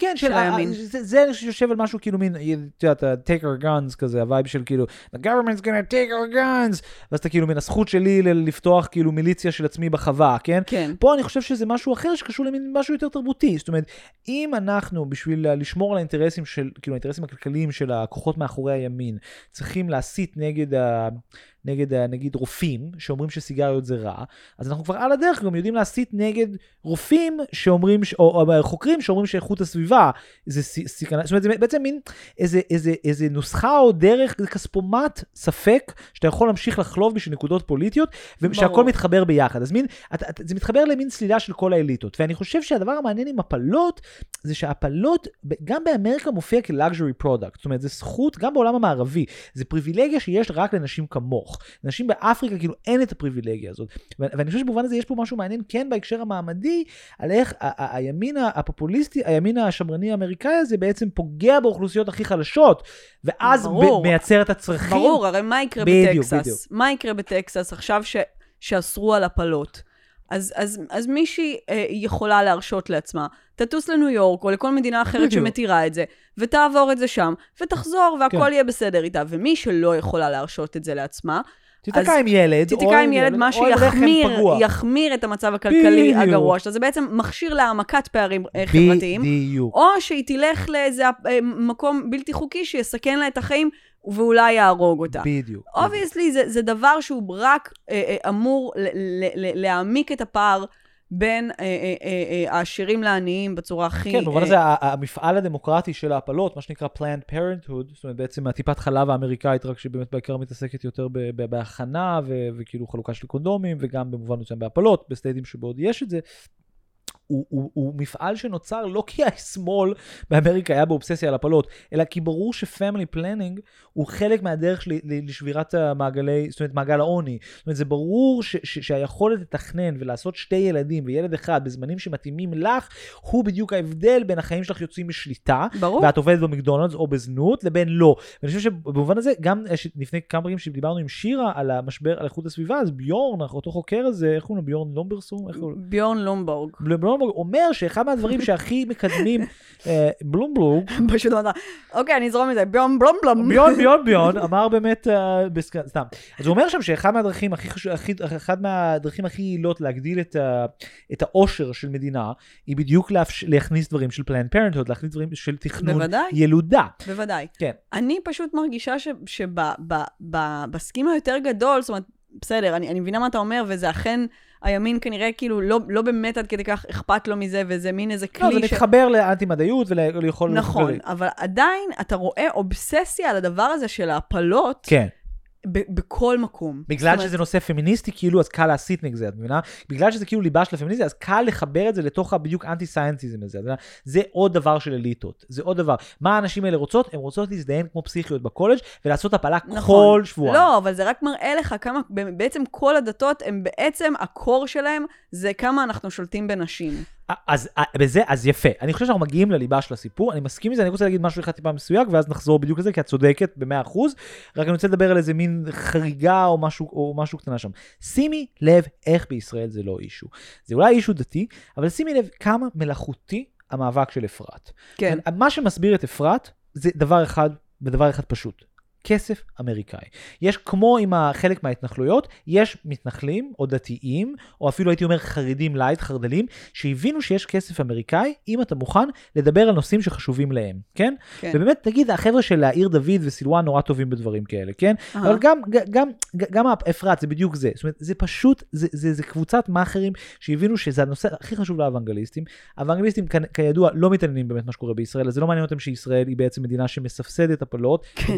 S2: כן,
S1: של
S2: של
S1: הימין.
S2: זה, זה אני חושב שיושב על משהו כאילו מין, את יודעת, ה-take our guns כזה, ה vibe של כאילו, the government's gonna take our guns, ואז אתה כאילו מן הזכות שלי לפתוח כאילו מיליציה של עצמי בחווה, כן?
S1: כן.
S2: פה אני חושב שזה משהו אחר שקשור למין משהו יותר תרבותי. זאת אומרת, אם אנחנו, בשביל לשמור על האינטרסים של, כאילו, האינטרסים הכלכליים של הכוחות מאחורי הימין, צריכים להסית נגד ה... נגד, ה- נגיד, רופאים שאומרים שסיגריות זה רע, אז אנחנו כבר על הדרך גם יודעים להסית נגד רופאים שאומרים, ש- או, או חוקרים שאומרים שאיכות הסביבה זה סי- סכנה, זאת אומרת, זה בעצם מין איזה, איזה, איזה נוסחה או דרך, זה כספומט ספק, שאתה יכול להמשיך לחלוב בשביל נקודות פוליטיות, ושהכול. מתחבר ביחד. אז מין, את, את, זה מתחבר למין סלילה של כל האליטות. ואני חושב שהדבר המעניין עם הפלות, זה שהפלות, גם באמריקה מופיע כ-luxury product. זאת אומרת, זה זכות, גם בעולם המערבי, זה פריבילגיה שיש רק לנשים כמוך. לנשים באפריקה כאילו אין את הפריבילגיה הזאת. ואני חושב שבמובן הזה יש פה משהו מעניין כן בהקשר המעמדי, על איך הימין הפופוליסטי, הימין השמרני האמריקאי הזה בעצם פוגע באוכלוסיות הכי חלשות, ואז
S1: ברור.
S2: מייצר את הצרכים.
S1: ברור, הרי מה יקרה
S2: בדיוק,
S1: בטקסס?
S2: בדיוק.
S1: מה יקרה בטקסס עכשיו ש... שאסרו על הפלות? אז, אז, אז מישהי אה, יכולה להרשות לעצמה, תטוס לניו יורק או לכל מדינה אחרת
S2: בדיוק.
S1: שמתירה את זה, ותעבור את זה שם, ותחזור והכל
S2: כן.
S1: יהיה בסדר איתה. ומי שלא יכולה להרשות את זה לעצמה,
S2: תיתקע עם ילד,
S1: תיתקע עם ילד, מה שיחמיר. יחמיר את המצב הכלכלי
S2: בדיוק.
S1: הגרוע שלה. זה בעצם מכשיר להעמקת פערים אה, חברתיים.
S2: בדיוק.
S1: או שהיא תלך לאיזה אה, מקום בלתי חוקי שיסכן לה את החיים ואולי יהרוג אותה.
S2: בדיוק.
S1: obviously זה, זה דבר שהוא רק אה, אה, אמור ל- ל- ל- להעמיק את הפער בין אה, אה, אה, אה, העשירים לעניים בצורה הכי...
S2: כן, במובן
S1: אה,
S2: הזה המפעל הדמוקרטי של ההפלות, מה שנקרא Planned Parenthood, זאת אומרת בעצם הטיפת חלב האמריקאית, רק שהיא באמת בעיקר מתעסקת יותר בהכנה וכאילו חלוקה של קונדומים, וגם במובן מסוים בהפלות, בסטייטים שבעוד יש את זה. הוא, הוא, הוא מפעל שנוצר לא כי השמאל באמריקה היה באובססיה על הפלות, אלא כי ברור ש family planning הוא חלק מהדרך של, לשבירת המעגלי, זאת אומרת מעגל העוני. זאת אומרת זה ברור ש, ש, שהיכולת לתכנן ולעשות שתי ילדים וילד אחד בזמנים שמתאימים לך, הוא בדיוק ההבדל בין החיים שלך יוצאים משליטה,
S1: ברור.
S2: ואת עובדת במקדונלדס או בזנות, לבין לא. ואני חושב שבמובן הזה, גם אה, לפני כמה פרקים שדיברנו עם שירה על המשבר, על איכות הסביבה, אז ביורן, אותו חוקר הזה, איך קוראים לו? ביורן לומברסום?
S1: ביורן לומבורג.
S2: בלומברג אומר שאחד מהדברים שהכי מקדמים, אה, בלומברג,
S1: פשוט אמרת, אוקיי, אני אזרום מזה, ביום בלום בלום.
S2: ביון ביון ביון אמר באמת, אה, סתם. אז הוא אומר שם שאחד מהדרכים הכי חשוב, אחד מהדרכים הכי יעילות להגדיל את, את העושר של מדינה, היא בדיוק להכניס דברים של פלן פרנטהוד, להכניס דברים של תכנון. ילודה.
S1: בוודאי.
S2: כן.
S1: אני פשוט מרגישה שבסכים היותר גדול, זאת אומרת, בסדר, אני מבינה מה אתה אומר, וזה אכן, הימין כנראה כאילו לא, לא באמת עד כדי כך אכפת לו מזה, וזה מין איזה
S2: לא,
S1: כלי
S2: זה מתחבר לאנטי-מדעיות וליכולת...
S1: נכון, אבל עדיין אתה רואה אובססיה על הדבר הזה של ההפלות
S2: כן.
S1: ב- בכל מקום.
S2: בגלל
S1: זאת
S2: שזה נושא פמיניסטי, כאילו, אז קל להסית נגד זה, את מבינה? בגלל שזה כאילו ליבה של הפמיניזם, אז קל לחבר את זה לתוך הבדיוק אנטי-סיינטיזם הזה. את מבינה? זה עוד דבר של אליטות, זה עוד דבר. מה האנשים האלה רוצות? הן רוצות להזדיין כמו פסיכיות בקולג' ולעשות הפלה
S1: נכון.
S2: כל שבועיים.
S1: לא, אבל זה רק מראה לך כמה, בעצם כל הדתות, הם בעצם, הקור שלהם זה כמה אנחנו שולטים בנשים.
S2: אז אה, בזה, אז יפה. אני חושב שאנחנו מגיעים לליבה של הסיפור, אני מסכים עם זה, אני רוצה להגיד משהו אחד טיפה מסויג, ואז נחזור בדיוק לזה, כי את צודקת ב-100%, רק אני רוצה לדבר על איזה מין חריגה או משהו, או משהו קטנה שם. שימי לב איך בישראל זה לא issue. זה אולי issue דתי, אבל שימי לב כמה מלאכותי המאבק של אפרת.
S1: כן.
S2: מה שמסביר את אפרת זה דבר אחד, ודבר אחד פשוט. כסף אמריקאי. יש כמו עם חלק מההתנחלויות, יש מתנחלים או דתיים, או אפילו הייתי אומר חרדים light, חרדלים, שהבינו שיש כסף אמריקאי, אם אתה מוכן לדבר על נושאים שחשובים להם, כן?
S1: כן.
S2: ובאמת, נגיד, החבר'ה של העיר דוד וסילואן נורא טובים בדברים כאלה, כן?
S1: אהה.
S2: אבל גם, גם, גם אפרת, זה בדיוק זה. זאת אומרת, זה פשוט, זה, זה, זה קבוצת מאכערים שהבינו שזה הנושא הכי חשוב לאוונגליסטים. האוונגליסטים, כ- כידוע, לא מתעניינים באמת מה שקורה בישראל, אז זה לא מעניין אותם שישראל היא בעצם מדינה שמסבסדת הפלות,
S1: כן.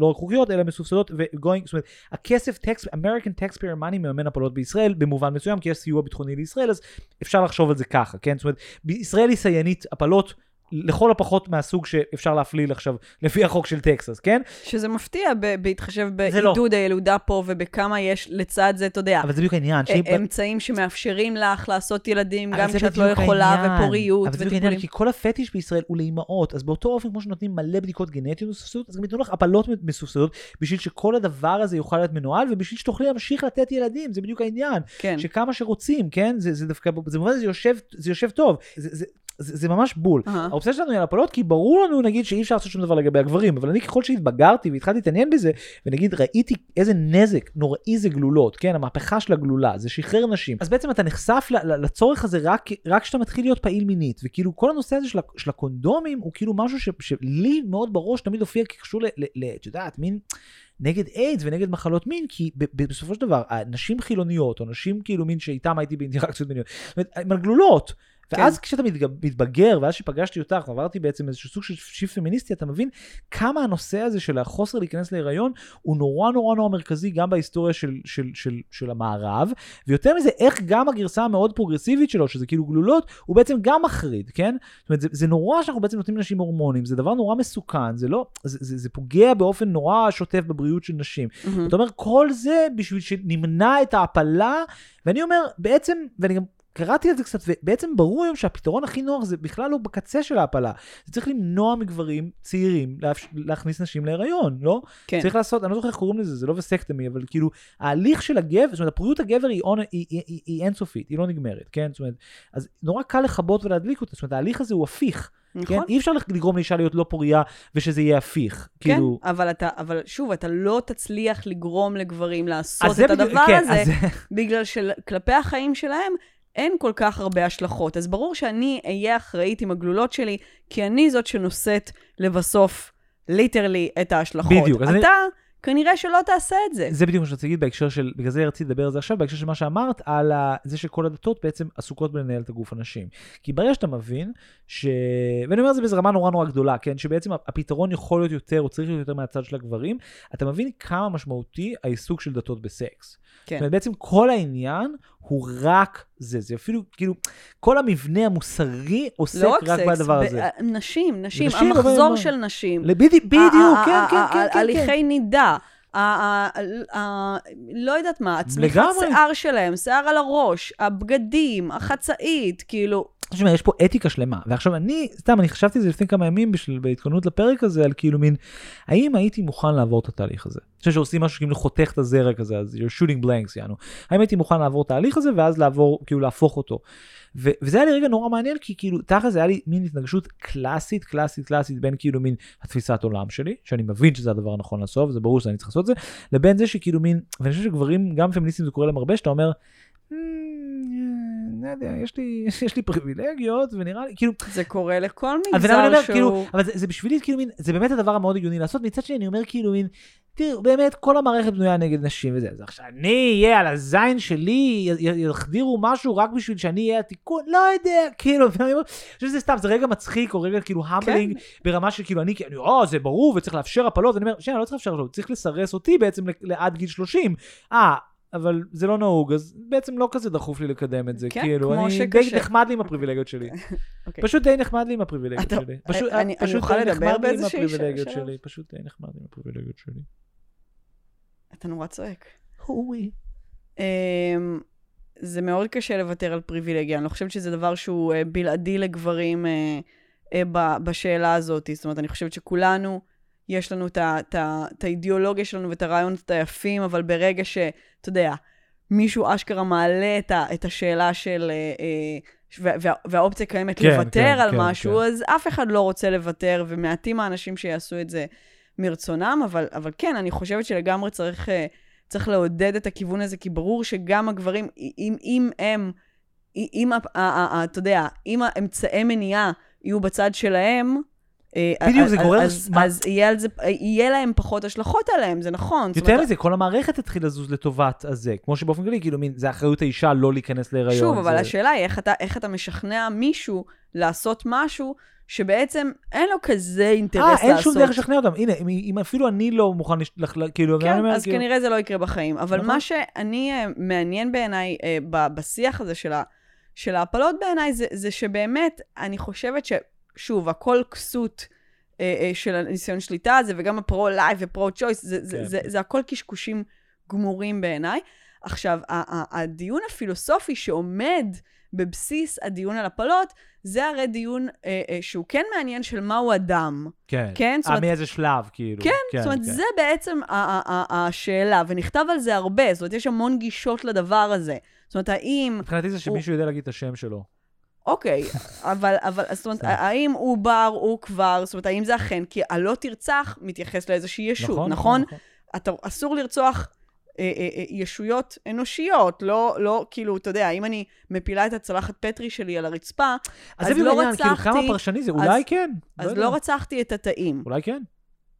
S2: לא רק חוקיות, אלא מסובסדות ו-going, זאת אומרת, הכסף, tax, American taxpayer money מממן הפלות בישראל, במובן מסוים, כי יש סיוע ביטחוני לישראל, אז אפשר לחשוב על זה ככה, כן? זאת אומרת, בישראל היא סיינית הפלות. לכל הפחות מהסוג שאפשר להפליל עכשיו לפי החוק של טקסס, כן?
S1: שזה מפתיע ב- בהתחשב
S2: זה לא.
S1: בעידוד הילודה פה ובכמה יש לצד זה, אתה יודע,
S2: אבל זה בדיוק העניין.
S1: א- אמצעים שמאפשרים לך לעשות ילדים גם
S2: זה
S1: כשאת לא יכולה,
S2: העניין.
S1: ופוריות
S2: אבל זה בדיוק. העניין, כי כל הפטיש בישראל הוא לאימהות, אז באותו אופן כמו שנותנים מלא בדיקות גנטיות מסובסדות, אז גם ייתנו לך הפלות מסובסדות, בשביל שכל הדבר הזה יוכל להיות מנוהל, ובשביל שתוכלי להמשיך לתת ילדים, זה בדיוק העניין.
S1: כן.
S2: שכמה שרוצים, כן? זה, זה דווקא, זה במובן הזה יושב, זה יושב טוב. זה, זה, זה, זה ממש בול.
S1: אהה.
S2: האופציה שלנו היא על הפלות, כי ברור לנו, נגיד, שאי אפשר לעשות שום דבר לגבי הגברים, אבל אני ככל שהתבגרתי והתחלתי להתעניין בזה, ונגיד, ראיתי איזה נזק נוראי זה גלולות, כן? המהפכה של הגלולה, זה שחרר נשים. אז בעצם אתה נחשף לצורך הזה רק רק כשאתה מתחיל להיות פעיל מינית, וכאילו כל הנושא הזה של, של הקונדומים, הוא כאילו משהו ש, שלי מאוד בראש תמיד הופיע כקשור ל... ל- ל- את יודעת, מין... נגד איידס ונגד מחלות מין, כי בסופו של דבר, נשים חילוניות, או נשים כאילו מין שאיתם הייתי באינטראקציות מיניות, זאת אומרת, הם על גלולות. ואז
S1: כן.
S2: כשאתה מתבגר, ואז שפגשתי אותך, ועברתי בעצם איזשהו סוג של shift פמיניסטי, אתה מבין כמה הנושא הזה של החוסר להיכנס להיריון, הוא נורא נורא נורא מרכזי גם בהיסטוריה של, של, של, של המערב, ויותר מזה, איך גם הגרסה המאוד פרוגרסיבית שלו, שזה כאילו גלולות, הוא בעצם גם מחריד, כן? זאת אומרת, זה, זה נורא שאנחנו בעצם נותנים לנשים הורמונים, זה דבר נורא מסוכן, זה לא, זה, זה, זה פוגע באופן נורא שוטף בבריאות של נשים.
S1: מהמם.
S2: אתה אומר, כל זה בשביל שנמנע את ההפלה, ואני אומר, בעצם, ואני גם קראתי על זה קצת, ובעצם ברור היום שהפתרון הכי נוח זה בכלל לא בקצה של ההפלה. זה צריך למנוע מגברים צעירים להפ... להכניס נשים להיריון, לא?
S1: כן.
S2: צריך לעשות, אני לא זוכר איך קוראים לזה, זה לא וסקטמי, אבל כאילו, ההליך של הגבר, זאת אומרת, הפוריות הגבר היא, היא, היא, היא, היא אינסופית, היא לא נגמרת, כן? זאת אומרת, אז נורא קל לכבות ולהדליק אותה, זאת אומרת, ההליך הזה הוא הפיך.
S1: נכון.
S2: כן? אי אפשר לגרום לאישה להיות לא פוריה ושזה יהיה הפיך.
S1: כן,
S2: כאילו...
S1: אבל, אתה, אבל שוב, אתה לא תצליח לגרום לגברים לעשות את
S2: בדיוק-
S1: הדבר
S2: כן,
S1: הזה,
S2: אז
S1: בגלל שכלפי החיים שלהם אין כל כך הרבה השלכות. אז ברור שאני אהיה אחראית עם הגלולות שלי, כי אני זאת שנושאת לבסוף, ליטרלי, את ההשלכות.
S2: בדיוק,
S1: אתה,
S2: אני-
S1: כנראה שלא תעשה את זה.
S2: זה בדיוק מה שרציתי להגיד בהקשר של, בגלל זה רציתי לדבר על זה עכשיו, בהקשר של מה שאמרת, על ה, זה שכל הדתות בעצם עסוקות בלנהל את הגוף הנשים. כי ברגע שאתה מבין, ש... ואני אומר את זה באיזו רמה נורא נורא גדולה, כן? שבעצם הפתרון יכול להיות יותר, או צריך להיות יותר מהצד של הגברים, אתה מבין כמה משמעותי העיסוק של דתות בסקס. זאת
S1: כן.
S2: אומרת, בעצם כל העניין הוא רק זה, זה אפילו, כאילו, כל המבנה המוסרי עוסק
S1: לא רק
S2: רק
S1: סקס,
S2: בדבר
S1: ב-
S2: הזה.
S1: נשים, נשים,
S2: נשים,
S1: המחזור
S2: אבל-
S1: של נשים.
S2: בדיוק, בדיוק, כן, כן, כן, כן, כן.
S1: הליכי נידה. לא יודעת מה, הצמיחת. שיער שלהם, שיער על הראש, הבגדים, החצאית, כאילו,
S2: תשמע, יש פה אתיקה שלמה. ועכשיו אני, סתם, אני חשבתי על זה לפני כמה ימים בשביל, בהתכוננות לפרק הזה, על כאילו מין, האם הייתי מוכן לעבור את התהליך הזה? אני חושב שעושים משהו כאילו חותך את הזרע כזה, אז you're shooting blanks, יענו. האם הייתי מוכן לעבור את התהליך הזה, ואז לעבור, כאילו להפוך אותו. ו- וזה היה לי רגע נורא מעניין, כי כאילו, תכל'ס היה לי מין התנגשות קלאסית, קלאסית, קלאסית, בין כאילו מין התפיסת עולם שלי, שאני מבין שזה הדבר הנכון לעשות, וזה ברור שאני צריך לעשות את זה, לבין זה שכאילו מין, ואני חושב שגברים, גם פמיניסטים זה קורה להם הרבה, שאתה אומר, "Hmm, לא יודע, יש לי, יש לי פריבילגיות, ונראה לי, כאילו,
S1: זה קורה לכל
S2: אני
S1: מגזר
S2: אומר, כאילו,
S1: שהוא...
S2: אבל זה, זה בשבילי, כאילו, מין, זה באמת הדבר המאוד הגיוני לעשות, מצד שני, אני אומר, כאילו, מין, תראו, באמת, כל המערכת בנויה נגד נשים וזה, אז עכשיו אני אהיה על הזין שלי, יחדירו משהו רק בשביל שאני אהיה התיקון, לא יודע, כאילו, אני חושב שזה סתם, זה רגע מצחיק, או רגע כאילו המבלינג, ברמה של כאילו, אני, אני, או, זה ברור, וצריך לאפשר הפלות, ואני אומר, שנייה, לא צריך לאפשר הפלות, צריך לסרס אותי בעצם לעד גיל 30. אה, אבל זה לא נהוג, אז בעצם לא כזה דחוף לי לקדם את זה,
S1: כן,
S2: כאילו,
S1: כמו
S2: אני
S1: שקשה.
S2: די נחמד לי עם הפריבילגיות שלי.
S1: אוקיי.
S2: פשוט די נחמד לי עם הפריבילגיות שלי. פשוט
S1: אני- אני
S2: פשוט
S1: אוכל
S2: די
S1: לדבר
S2: נחמד לי עם הפריבילגיות
S1: שלב?
S2: שלי. פשוט די נחמד לי עם הפריבילגיות שלי.
S1: אתה נורא צועק.
S2: אוי.
S1: אמ, זה מאוד קשה לוותר על פריבילגיה. אני לא חושבת שזה דבר שהוא אה, בלעדי לגברים אה, ב- בשאלה הזאת. זאת אומרת, אני חושבת שכולנו, יש לנו את האידיאולוגיה שלנו ואת הרעיונות היפים, אבל ברגע שאתה יודע, מישהו אשכרה מעלה את, ה- את השאלה של... אה, אה, וה- וה- והאופציה קיימת
S2: כן,
S1: לוותר
S2: כן,
S1: על
S2: כן,
S1: משהו,
S2: כן.
S1: אז אף אחד לא רוצה לוותר, ומעטים האנשים שיעשו את זה מרצונם, אבל, אבל כן, אני חושבת שלגמרי צריך, אה, צריך לעודד את הכיוון הזה, כי ברור שגם הגברים, אם, אם הם, אם, אתה יודע, אם האמצעי מניעה יהיו בצד שלהם,
S2: בדיוק,
S1: אז-
S2: זה גורר-
S1: אז, אז יהיה, על זה, יהיה להם פחות השלכות עליהם, זה נכון.
S2: יותר
S1: אומרת,
S2: מזה, כל המערכת תתחיל לזוז לטובת הזה. כמו שבאופן כללי, כאילו, מין, זה אחריות האישה לא להיכנס להיריון.
S1: שוב, אבל
S2: זה-
S1: השאלה היא איך אתה, איך אתה משכנע מישהו לעשות משהו שבעצם אין לו כזה אינטרס
S2: אה,
S1: לעשות.
S2: אין שום דרך לשכנע אותם. הנה, אם- אם אפילו אני לא מוכן, לש- כאילו, אני
S1: כן,
S2: אומר,
S1: אז
S2: כאילו-
S1: כנראה זה לא יקרה בחיים. אבל
S2: נכון.
S1: מה שאני, אה, מעניין בעיניי אה, בשיח הזה של, ה, של ההפלות בעיניי, זה, זה שבאמת, אני חושבת ששוב, הכל כסות אה, אה, של הניסיון שליטה הזה, וגם ה pro-life ו pro-choice, זה, זה,
S2: כן.
S1: זה, זה הכל קשקושים גמורים בעיניי. עכשיו, הדיון הפילוסופי שעומד בבסיס הדיון על הפלות, זה הרי דיון אה, אה, שהוא כן מעניין של מהו אדם.
S2: כן.
S1: כן? זאת
S2: אה,
S1: אומרת,
S2: מאיזה שלב, כאילו.
S1: כן, זאת אומרת, זה בעצם השאלה, ונכתב על זה הרבה, זאת אומרת, יש המון גישות לדבר הזה. זאת אומרת, האם,
S2: מבחינתי זה שמישהו יודע להגיד את השם שלו.
S1: אוקיי, אבל, אבל, זאת אומרת. האם הוא בר, הוא כבר, זאת אומרת, האם זה אכן, כי הלא תרצח מתייחס לאיזושהי ישות, נכון?
S2: נכון?
S1: אתה, אסור לרצוח אה, אה, אה, ישויות אנושיות, לא, לא, כאילו, אתה יודע, אם אני מפילה את הצלחת פטרי שלי על הרצפה,
S2: אז
S1: אז לא
S2: העניין, כאילו, כמה
S1: רצחתי-
S2: פרשני זה, אולי כן.
S1: אז
S2: יודע.
S1: לא רצחתי את התאים.
S2: אולי כן.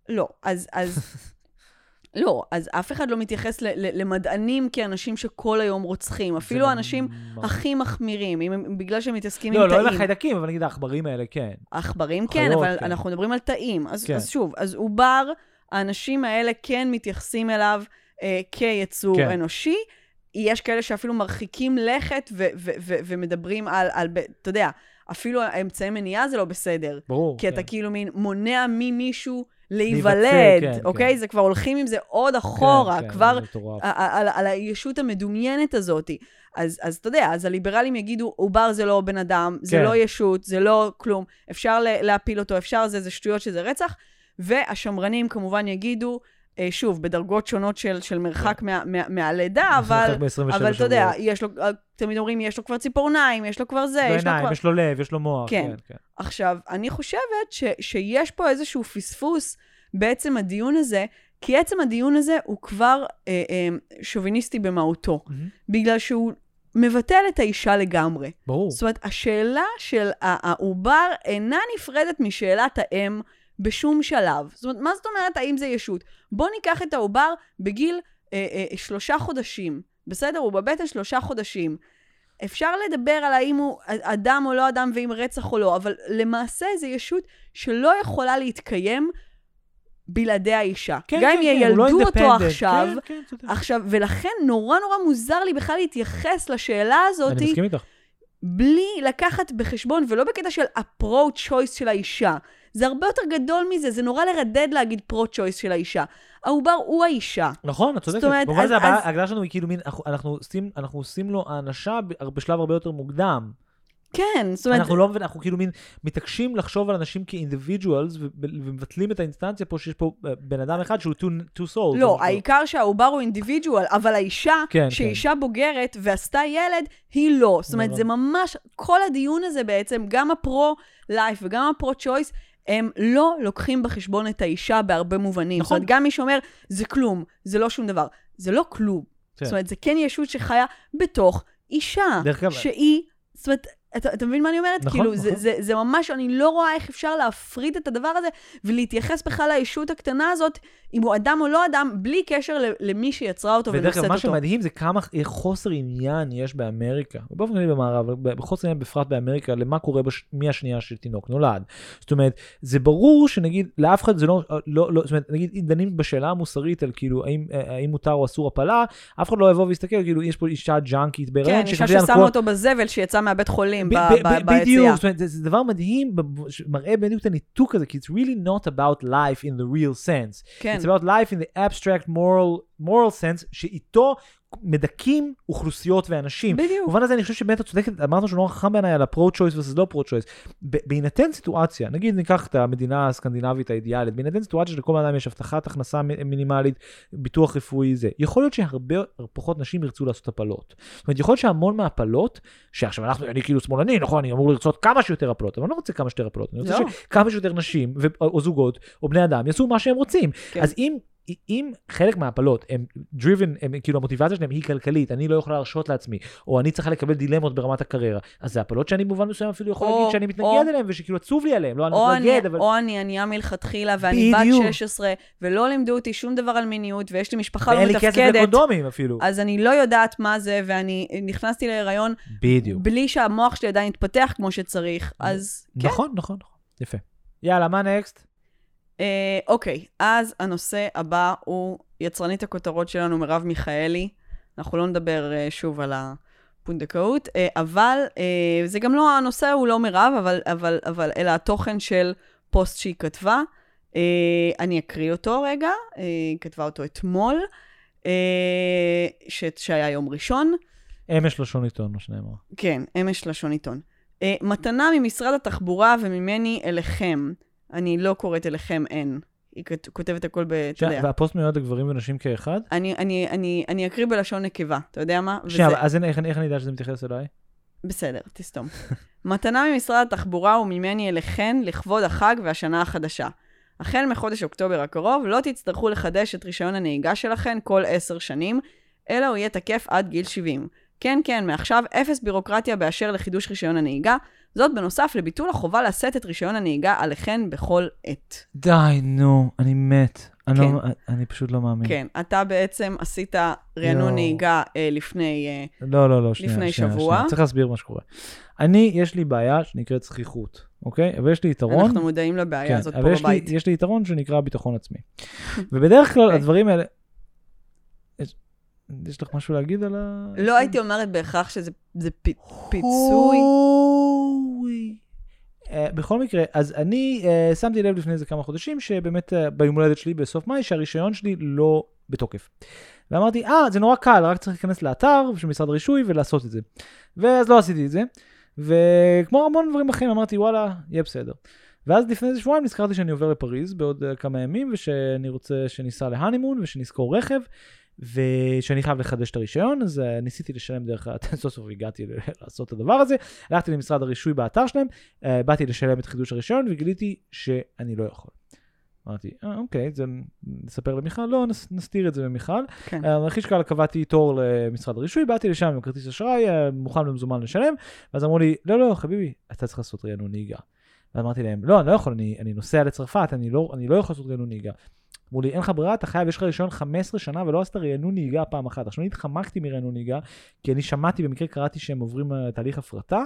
S1: לא, אז, אז, לא, אז אף אחד לא מתייחס ל, ל, למדענים כאנשים שכל היום רוצחים, אפילו האנשים
S2: ממש-
S1: הכי מחמירים, אם הם, בגלל שהם מתעסקים
S2: לא,
S1: עם
S2: לא
S1: תאים.
S2: החיידקים, אבל נגיד העכברים האלה, כן.
S1: העכברים כן, אבל
S2: כן.
S1: אנחנו מדברים על תאים. אז,
S2: כן.
S1: אז שוב, אז עובר, האנשים האלה כן מתייחסים אליו אה, כיצור
S2: כן.
S1: אנושי. יש כאלה שאפילו מרחיקים לכת ו- ו- ו- ומדברים על, על, אתה יודע, אפילו אמצעי מניעה זה לא בסדר.
S2: ברור.
S1: כי אתה
S2: כן.
S1: כאילו מין מונע ממישהו להיוולד,
S2: כן,
S1: אוקיי?
S2: כן.
S1: זה כבר הולכים עם זה עוד אחורה,
S2: כן, כן,
S1: כבר
S2: מטורף.
S1: על, על, על הישות המדומיינת הזאת. אז, אז אתה יודע, אז הליברלים יגידו, עובר זה לא בן אדם, זה
S2: כן.
S1: לא ישות, זה לא כלום, אפשר להפיל אותו, אפשר זה, זה שטויות שזה רצח. והשמרנים כמובן יגידו, שוב, בדרגות שונות של, של מרחק מה, מה, מהלידה, אבל,
S2: מרחק ב-27
S1: אבל אתה יודע. יש לו, אה, תמיד אומרים, יש לו כבר ציפורניים, יש לו כבר זה, יש לו כבר...
S2: יש לו לב, יש לו מוח.
S1: כן.
S2: כן, כן.
S1: עכשיו, אני חושבת ש, שיש פה איזשהו פספוס בעצם הדיון הזה, כי עצם הדיון הזה הוא כבר אה, אה, שוביניסטי במהותו,
S2: מהמם.
S1: בגלל שהוא מבטל את האישה לגמרי.
S2: ברור.
S1: זאת אומרת, השאלה של העובר אינה נפרדת משאלת האם בשום שלב. זאת אומרת, מה זאת אומרת האם זה ישות? בוא ניקח את העובר בגיל אה, אה, שלושה חודשים, בסדר? הוא בבטן שלושה חודשים. אפשר לדבר על האם הוא אדם או לא אדם ואם רצח או לא, אבל למעשה זו ישות שלא יכולה להתקיים בלעדי האישה.
S2: כן,
S1: גם
S2: כן,
S1: אם
S2: כן, הוא לא
S1: ילדו אותו
S2: independent.
S1: עכשיו,
S2: כן, כן.
S1: עכשיו, ולכן נורא נורא מוזר לי בכלל להתייחס לשאלה הזאת
S2: אני מסכים איתך.
S1: בלי לקחת בחשבון, ולא בקטע של approach choice של האישה. זה הרבה יותר גדול מזה, זה נורא לרדד להגיד pro-choice של האישה. העובר הוא האישה.
S2: נכון, את צודקת.
S1: זאת אומרת,
S2: במובן
S1: אז-
S2: הבעיה-
S1: אז-
S2: ההגדרה שלנו היא כאילו מין, אנחנו- אנחנו עושים- אנחנו עושים לו האנשה בשלב הרבה יותר מוקדם.
S1: כן, זאת אומרת,
S2: אנחנו לא מבינים, אנחנו כאילו מין מתעקשים לחשוב על אנשים כאינדיבידואלס ומבטלים את האינסטנציה פה שיש פה אה, בן אדם אחד שהוא two- two souls.
S1: לא, העיקר שהעובר הוא אינדיבידואל, אבל האישה,
S2: כן,
S1: שאישה בוגרת ועשתה ילד, היא לא. זאת אומרת,
S2: נכון.
S1: זה ממש, כל הדיון הזה בעצם, גם הפרו-לייף וגם הפרו-צ'וייס, הם לא לוקחים בחשבון את האישה בהרבה מובנים.
S2: נכון.
S1: זאת אומרת, גם מי שאומר, זה כלום, זה לא שום דבר. זה לא כלום.
S2: כן.
S1: זאת אומרת, זה כן ישות שחיה בתוך אישה,
S2: דרך אגב-
S1: שהיא, זאת אומרת, אתה, אתה מבין מה אני אומרת?
S2: נכון,
S1: כאילו, זה,
S2: נכון.
S1: זה, זה ממש, אני לא רואה איך אפשר להפריד את הדבר הזה ולהתייחס בכלל לישות הקטנה הזאת, אם הוא אדם או לא אדם, בלי קשר למי שיצרה אותו
S2: ודרך
S1: ונושאת
S2: אגב, מה
S1: אותו.
S2: שמדהים זה כמה חוסר עניין יש באמריקה, ובאופן כללי במערב, אבל בחוסר עניין בפרט באמריקה, למה קורה בש... מהשנייה שתינוק נולד. זאת אומרת, זה ברור שנגיד, לאף אחד זה לא, לא, לא זאת אומרת, נגיד, אם דנים בשאלה המוסרית על כאילו, האם, האם מותר או אסור הפלה, אף אחד לא יבוא ויסתכל, כאילו, יש פה אישה ג'אנקית בהיריון,
S1: כן, אישה ששמה
S2: כל-
S1: אותו בזבל שיצא מהבית חולים
S2: ב-
S1: ב-
S2: ב-
S1: ב-
S2: ב- בדיוק,
S1: ביציאה.
S2: זאת אומרת, זה, זה דבר מדהים, שמראה בדיוק את הניתוק הזה, כי it's really not about life in the real sense.
S1: כן,
S2: It's about life in the abstract moral, moral sense, שאיתו מדכאים אוכלוסיות ואנשים.
S1: בדיוק.
S2: במובן הזה אני חושב שבאמת את צודקת, אמרת שהוא נורא חכם בעיניי על ה-pro-choice versus לא pro-choice. בהינתן סיטואציה, נגיד ניקח את המדינה הסקנדינבית האידיאלית, בהינתן סיטואציה שלכל אדם יש הבטחת הכנסה מינימלית, ביטוח רפואי זה, יכול להיות שהרבה פחות נשים ירצו לעשות הפלות. זאת אומרת, יכול להיות שהמון מההפלות, שעכשיו אנחנו, אני כאילו שמאלני, נכון, אני אמור לרצות כמה שיותר הפלות, אבל אני לא רוצה כמה שיותר הפלות, אני רוצה
S1: לא.
S2: שכמה שיותר נשים ו- או זוגות או בני אדם יעשו מה שהם רוצים.
S1: כן.
S2: אז אם... אם חלק מההפלות הם driven, הם, כאילו המוטיבציה שלהם היא כלכלית, אני לא יכולה להרשות לעצמי, או אני צריכה לקבל דילמות ברמת הקריירה, אז זה הפלות שאני במובן מסוים אפילו יכול
S1: או-
S2: להגיד שאני מתנגד
S1: או-
S2: אליהן, ושכאילו עצוב לי עליהן, לא אני מתנגד, אבל...
S1: או אני ענייה מלכתחילה, ואני
S2: בדיוק.
S1: בת 16, ולא לימדו אותי שום דבר על מיניות, ויש לי משפחה לא
S2: ואין לי כסף
S1: מתפקדת,
S2: לקונדומים אפילו.
S1: אז אני לא יודעת מה זה, ואני נכנסתי להיריון
S2: בדיוק.
S1: בלי שהמוח שלי עדיין התפתח כמו שצריך, אז כן.
S2: נכון, נכון, נכון. יפה. יאללה, מה נקסט?
S1: אה, אוקיי, אז הנושא הבא הוא יצרנית הכותרות שלנו, מרב מיכאלי. אנחנו לא נדבר אה, שוב על הפונדקאות, אה, אבל אה, זה גם לא, הנושא הוא לא מרב, אבל, אבל, אבל אלא התוכן של פוסט שהיא כתבה. אה, אני אקריא אותו רגע, אה, היא כתבה אותו אתמול, אה, ש, שהיה יום ראשון.
S2: אמש לשון עיתון, מה שנאמר.
S1: כן, אמש לשון עיתון. אה, מתנה ממשרד התחבורה וממני אליכם. אני לא קוראת אליכם אין. היא כותבת הכל ב... אתה יודע.
S2: והפוסט מיועד לגברים ונשים כאחד?
S1: אני, אני, אני, אני אקריא בלשון נקבה, אתה יודע מה?
S2: שנייה,
S1: וזה-
S2: אז איך איך אני אדע שזה מתייחס אליי?
S1: בסדר, תסתום. מתנה ממשרד התחבורה וממני אליכן לכבוד החג והשנה החדשה. החל מחודש אוקטובר הקרוב, לא תצטרכו לחדש את רישיון הנהיגה שלכן כל עשר שנים, אלא הוא יהיה תקף עד גיל 70. כן, כן, מעכשיו אפס בירוקרטיה באשר לחידוש רישיון הנהיגה, זאת בנוסף לביטול החובה לשאת את רישיון הנהיגה עליכן בכל עת.
S2: די, נו, אני מת. אני
S1: כן.
S2: לא- אני פשוט לא מאמין.
S1: כן, אתה בעצם עשית רענון. נהיגה אה, לפני... אה,
S2: לא, לא, לא, שנייה.
S1: לפני
S2: שנייה,
S1: שבוע.
S2: שנייה. צריך להסביר מה שקורה. אני, יש לי בעיה שנקראת זכיחות, אוקיי? אבל יש לי יתרון.
S1: אנחנו מודעים לבעיה
S2: כן,
S1: הזאת פה
S2: אבל יש לי,
S1: בבית.
S2: יתרון שנקרא ביטחון עצמי. ובדרך כלל
S1: אוקיי.
S2: הדברים האלה... יש, לך משהו להגיד על ה...
S1: לא הייתי אומרת בהכרח שזה זה פי, פיצוי.
S2: uh, בכל מקרה, אז אני uh, שמתי לב לפני איזה כמה חודשים, שבאמת uh, ביום הולדת שלי בסוף מאי, שהרישיון שלי לא בתוקף. ואמרתי, אה, זה נורא קל, רק צריך להיכנס לאתר של משרד הרישוי ולעשות את זה. ואז לא עשיתי את זה, וכמו המון דברים אחרים, אמרתי, וואלה, יהיה בסדר. ואז לפני איזה שבועיים נזכרתי שאני עובר לפריז בעוד כמה ימים, ושאני רוצה שניסע להנימון ושנזכור רכב, ושאני חייב לחדש את הרישיון, אז uh, ניסיתי לשלם דרך, סוף סוף הגעתי לעשות את הדבר הזה, הלכתי למשרד הרישוי באתר שלהם, uh, באתי לשלם את חידוש הרישיון וגיליתי שאני לא יכול. אמרתי, אה, אוקיי, זה נספר למיכל? לא, נס, נסתיר את זה ממיכל.
S1: כן.
S2: אה, הכי שקל קבעתי תור למשרד הרישוי, באתי לשם עם כרטיס אשראי, אה, מוכן ומזומן לשלם, ואז אמרו לי, לא, לא, חביבי, אתה צריך לעשות רענון נהיגה. ואמרתי להם, לא, אני לא יכול, אני, אני נוסע לצרפת, אני לא, אני לא יכול לעשות רענון נהיגה. אמרו לי, אין לך ברירה, אתה חייב, יש לך רישיון 15 שנה ולא עשית רענון נהיגה פעם אחת. עכשיו, אני התחמקתי מרענון נהיגה, כי אני שמעתי, במקרה קראתי שהם עוברים uh, תהליך הפרטה,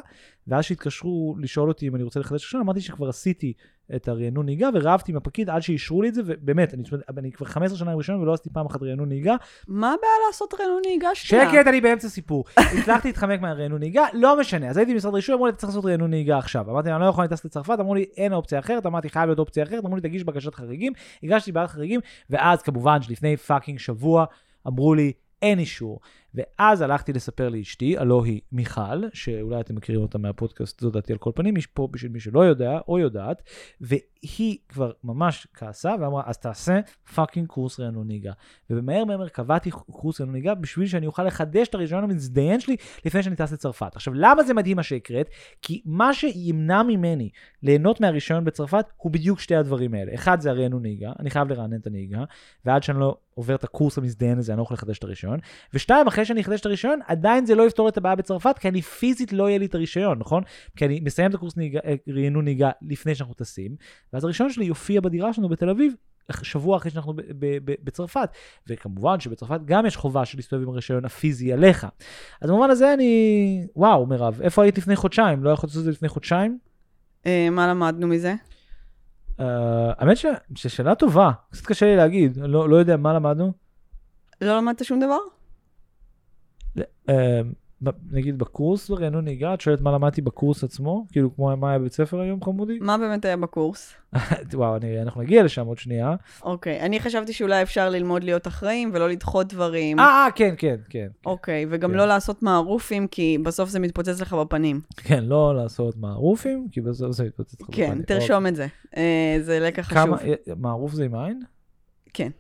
S2: ואז שהתקשרו לשאול אותי אם אני רוצה לחדש רישיון, אמרתי שכבר עשיתי את הרענון נהיגה, ורבתי עם הפקיד עד שאישרו לי את זה, ובאמת, אני, אני כבר 15 שנה רישיון ולא עשיתי פעם אחת רענון נהיגה.
S1: מה הבעיה לעשות רענון נהיגה שנייה?
S2: שקט, אני באמצע סיפור. הצלחתי להתחמק מהרענון נהיגה, לא משנה. אז הייתי במשרד רישוי, אמרו לי, אתה צריך לעשות רענון נהיגה עכשיו. אמרתי, אני לא יכול לטוס לצרפת, אמרו לי, אין אופציה אחרת, אמרתי, חייב להיות אופציה אחרת, אמרו לי, תגיש בקשת חריגים, הגשתי ועדת חריגים, ואז כמובן שלפני fucking שבוע אמרו לי, אין אישור. ואז הלכתי לספר לאשתי, הלא היא מיכל, שאולי אתם מכירים אותה מהפודקאסט, זו דעתי על כל פנים, יש פה בשביל מי שלא יודע או יודעת, והיא כבר ממש כעסה ואמרה, אז תעשה fucking קורס רענון נהיגה. ובמהר מהר קבעתי קורס רענון נהיגה בשביל שאני אוכל לחדש את הרישיון המזדיין שלי לפני שאני טס לצרפת. עכשיו, למה זה מדהים מה שהקראת? כי מה שימנע ממני ליהנות מהרישיון בצרפת הוא בדיוק שתי הדברים האלה. אחד זה הרענון נהיגה, אני חייב לרענן את הנהיגה, ועד שאני לא עובר את הקורס המזדיין הזה, אני לא יכול לחדש את הרישיון. ושתיים, אחרי שאני אחדש את הרישיון, עדיין זה לא יפתור את הבעיה בצרפת, כי אני פיזית לא יהיה לי את הרישיון, נכון? כי אני מסיים את הקורס נהיגה, רענון נהיגה לפני שאנחנו טסים, ואז הרישיון שלי יופיע בדירה שלנו בתל אביב, שבוע אחרי שאנחנו בצרפת. וכמובן שבצרפת גם יש חובה של להסתובב עם הרישיון הפיזי עליך. אז במובן הזה אני, וואו, מירב, איפה היית לפני חודשיים? לא יכולת לעשות את זה לפני חודשיים?
S1: אה, מה למדנו מזה?
S2: האמת ששאלה טובה, קצת קשה לי להגיד, לא, לא יודע מה למדנו.
S1: לא למדת שום דבר?
S2: אה, נגיד בקורס ברענון נהיגה, את שואלת מה למדתי בקורס עצמו? כאילו כמו מה היה בבית ספר היום חמודי?
S1: מה באמת היה בקורס?
S2: וואו, אני, אנחנו נגיע לשם עוד שנייה.
S1: אוקיי, אני חשבתי שאולי אפשר ללמוד להיות אחראים ולא לדחות דברים.
S2: אה, כן, כן, כן.
S1: אוקיי, וגם
S2: כן.
S1: לא לעשות מערופים, כי בסוף זה מתפוצץ לך בפנים.
S2: כן, לא לעשות מערופים, כי בסוף זה מתפוצץ לך בפנים.
S1: כן, תרשום את זה. אה, זה לקח חשוב.
S2: כמה, מערוף זה עם עין?
S1: כן.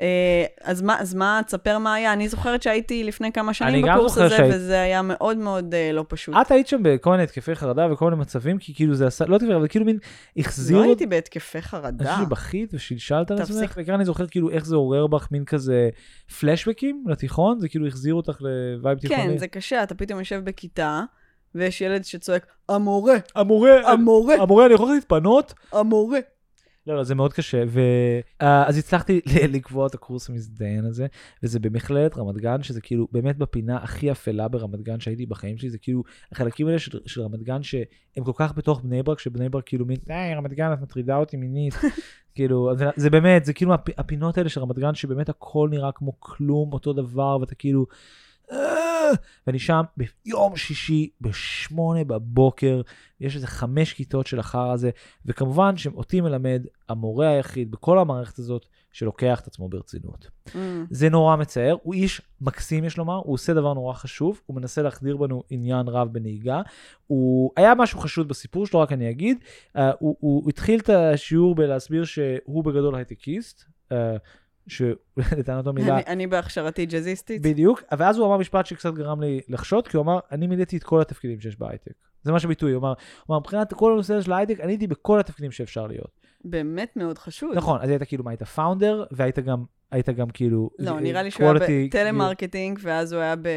S1: אה, אז מה, אז מה, תספר מה היה. אני זוכרת שהייתי לפני כמה שנים בקורס הזה, שהיית... וזה היה מאוד מאוד אה, לא פשוט.
S2: את היית שם בכל מיני התקפי חרדה וכל מיני מצבים, כי כאילו זה עשה, לא התקפי חרדה, אבל כאילו מין החזיר...
S1: לא הייתי בהתקפי חרדה.
S2: אני חושב שבכית ושלשלת על עצמך, וכאן אני זוכרת כאילו איך זה עורר בך מין כזה פלשבקים לתיכון, זה כאילו החזיר אותך ל vibe תיכוני.
S1: כן, זה קשה, אתה פתאום יושב בכיתה, ויש ילד שצועק, המורה,
S2: המורה,
S1: המורה,
S2: המורה, אני יכול להתפנות?
S1: המורה.
S2: לא, לא, זה מאוד קשה. ואז uh, הצלחתי לקבוע את הקורס המזדיין הזה, וזה במכללת רמת גן, שזה כאילו באמת בפינה הכי אפלה ברמת גן שהייתי בחיים שלי, זה כאילו החלקים האלה של, של רמת גן שהם כל כך בתוך בני ברק, שבני ברק כאילו מין, היי, רמת גן, את מטרידה אותי מינית. כאילו, זה, זה באמת, זה כאילו הפ, הפינות האלה של רמת גן, שבאמת הכל נראה כמו כלום, אותו דבר, ואתה כאילו... ואני שם ביום שישי בשמונה בבוקר, יש איזה חמש כיתות של החרא הזה, וכמובן שאותי מלמד המורה היחיד בכל המערכת הזאת שלוקח את עצמו ברצינות. Mm. זה נורא מצער, הוא איש מקסים יש לומר, הוא עושה דבר נורא חשוב, הוא מנסה להחדיר בנו עניין רב בנהיגה. הוא, היה משהו חשוד בסיפור שלו, רק אני אגיד, uh, הוא, הוא התחיל את השיעור בלהסביר שהוא בגדול הייטקיסט. Uh, שלטענתו מילה...
S1: אני, אני בהכשרתי ג'אזיסטית.
S2: בדיוק, ואז הוא אמר משפט שקצת גרם לי לחשוד, כי הוא אמר, אני מילאתי את כל התפקידים שיש בהייטק. זה מה שביטוי, הוא אמר, מבחינת כל הנושא של ההייטק, אני הייתי בכל התפקידים שאפשר להיות.
S1: באמת מאוד חשוד.
S2: נכון, אז היית כאילו, מה, היית founder, והיית גם, היית גם כאילו...
S1: לא, נראה לי שהוא היה בטלמרקטינג, ואז הוא היה ב...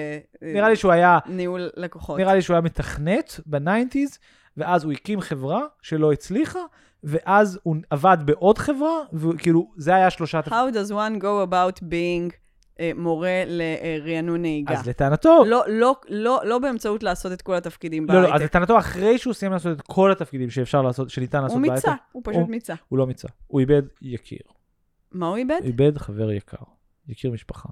S2: נראה לי שהוא היה...
S1: ניהול לקוחות.
S2: נראה לי שהוא היה מתכנת ב nineties, ואז הוא הקים חברה שלא הצליחה, ואז הוא עבד בעוד חברה, וכאילו, זה היה שלושה...
S1: How does one go about being אה, מורה לרענון נהיגה?
S2: אז לטענתו...
S1: לא, לא, לא, לא באמצעות לעשות את כל התפקידים
S2: לא,
S1: בהייטק.
S2: לא, אז לטענתו, אחרי שהוא סיים לעשות את כל התפקידים שאפשר לעשות, שניתן לעשות
S1: הוא
S2: בהייטק...
S1: מיצה, הוא פשוט
S2: הוא-
S1: מיצה.
S2: הוא לא מיצה, הוא איבד יקיר.
S1: מה הוא איבד?
S2: הוא איבד חבר יקר, יקיר משפחה.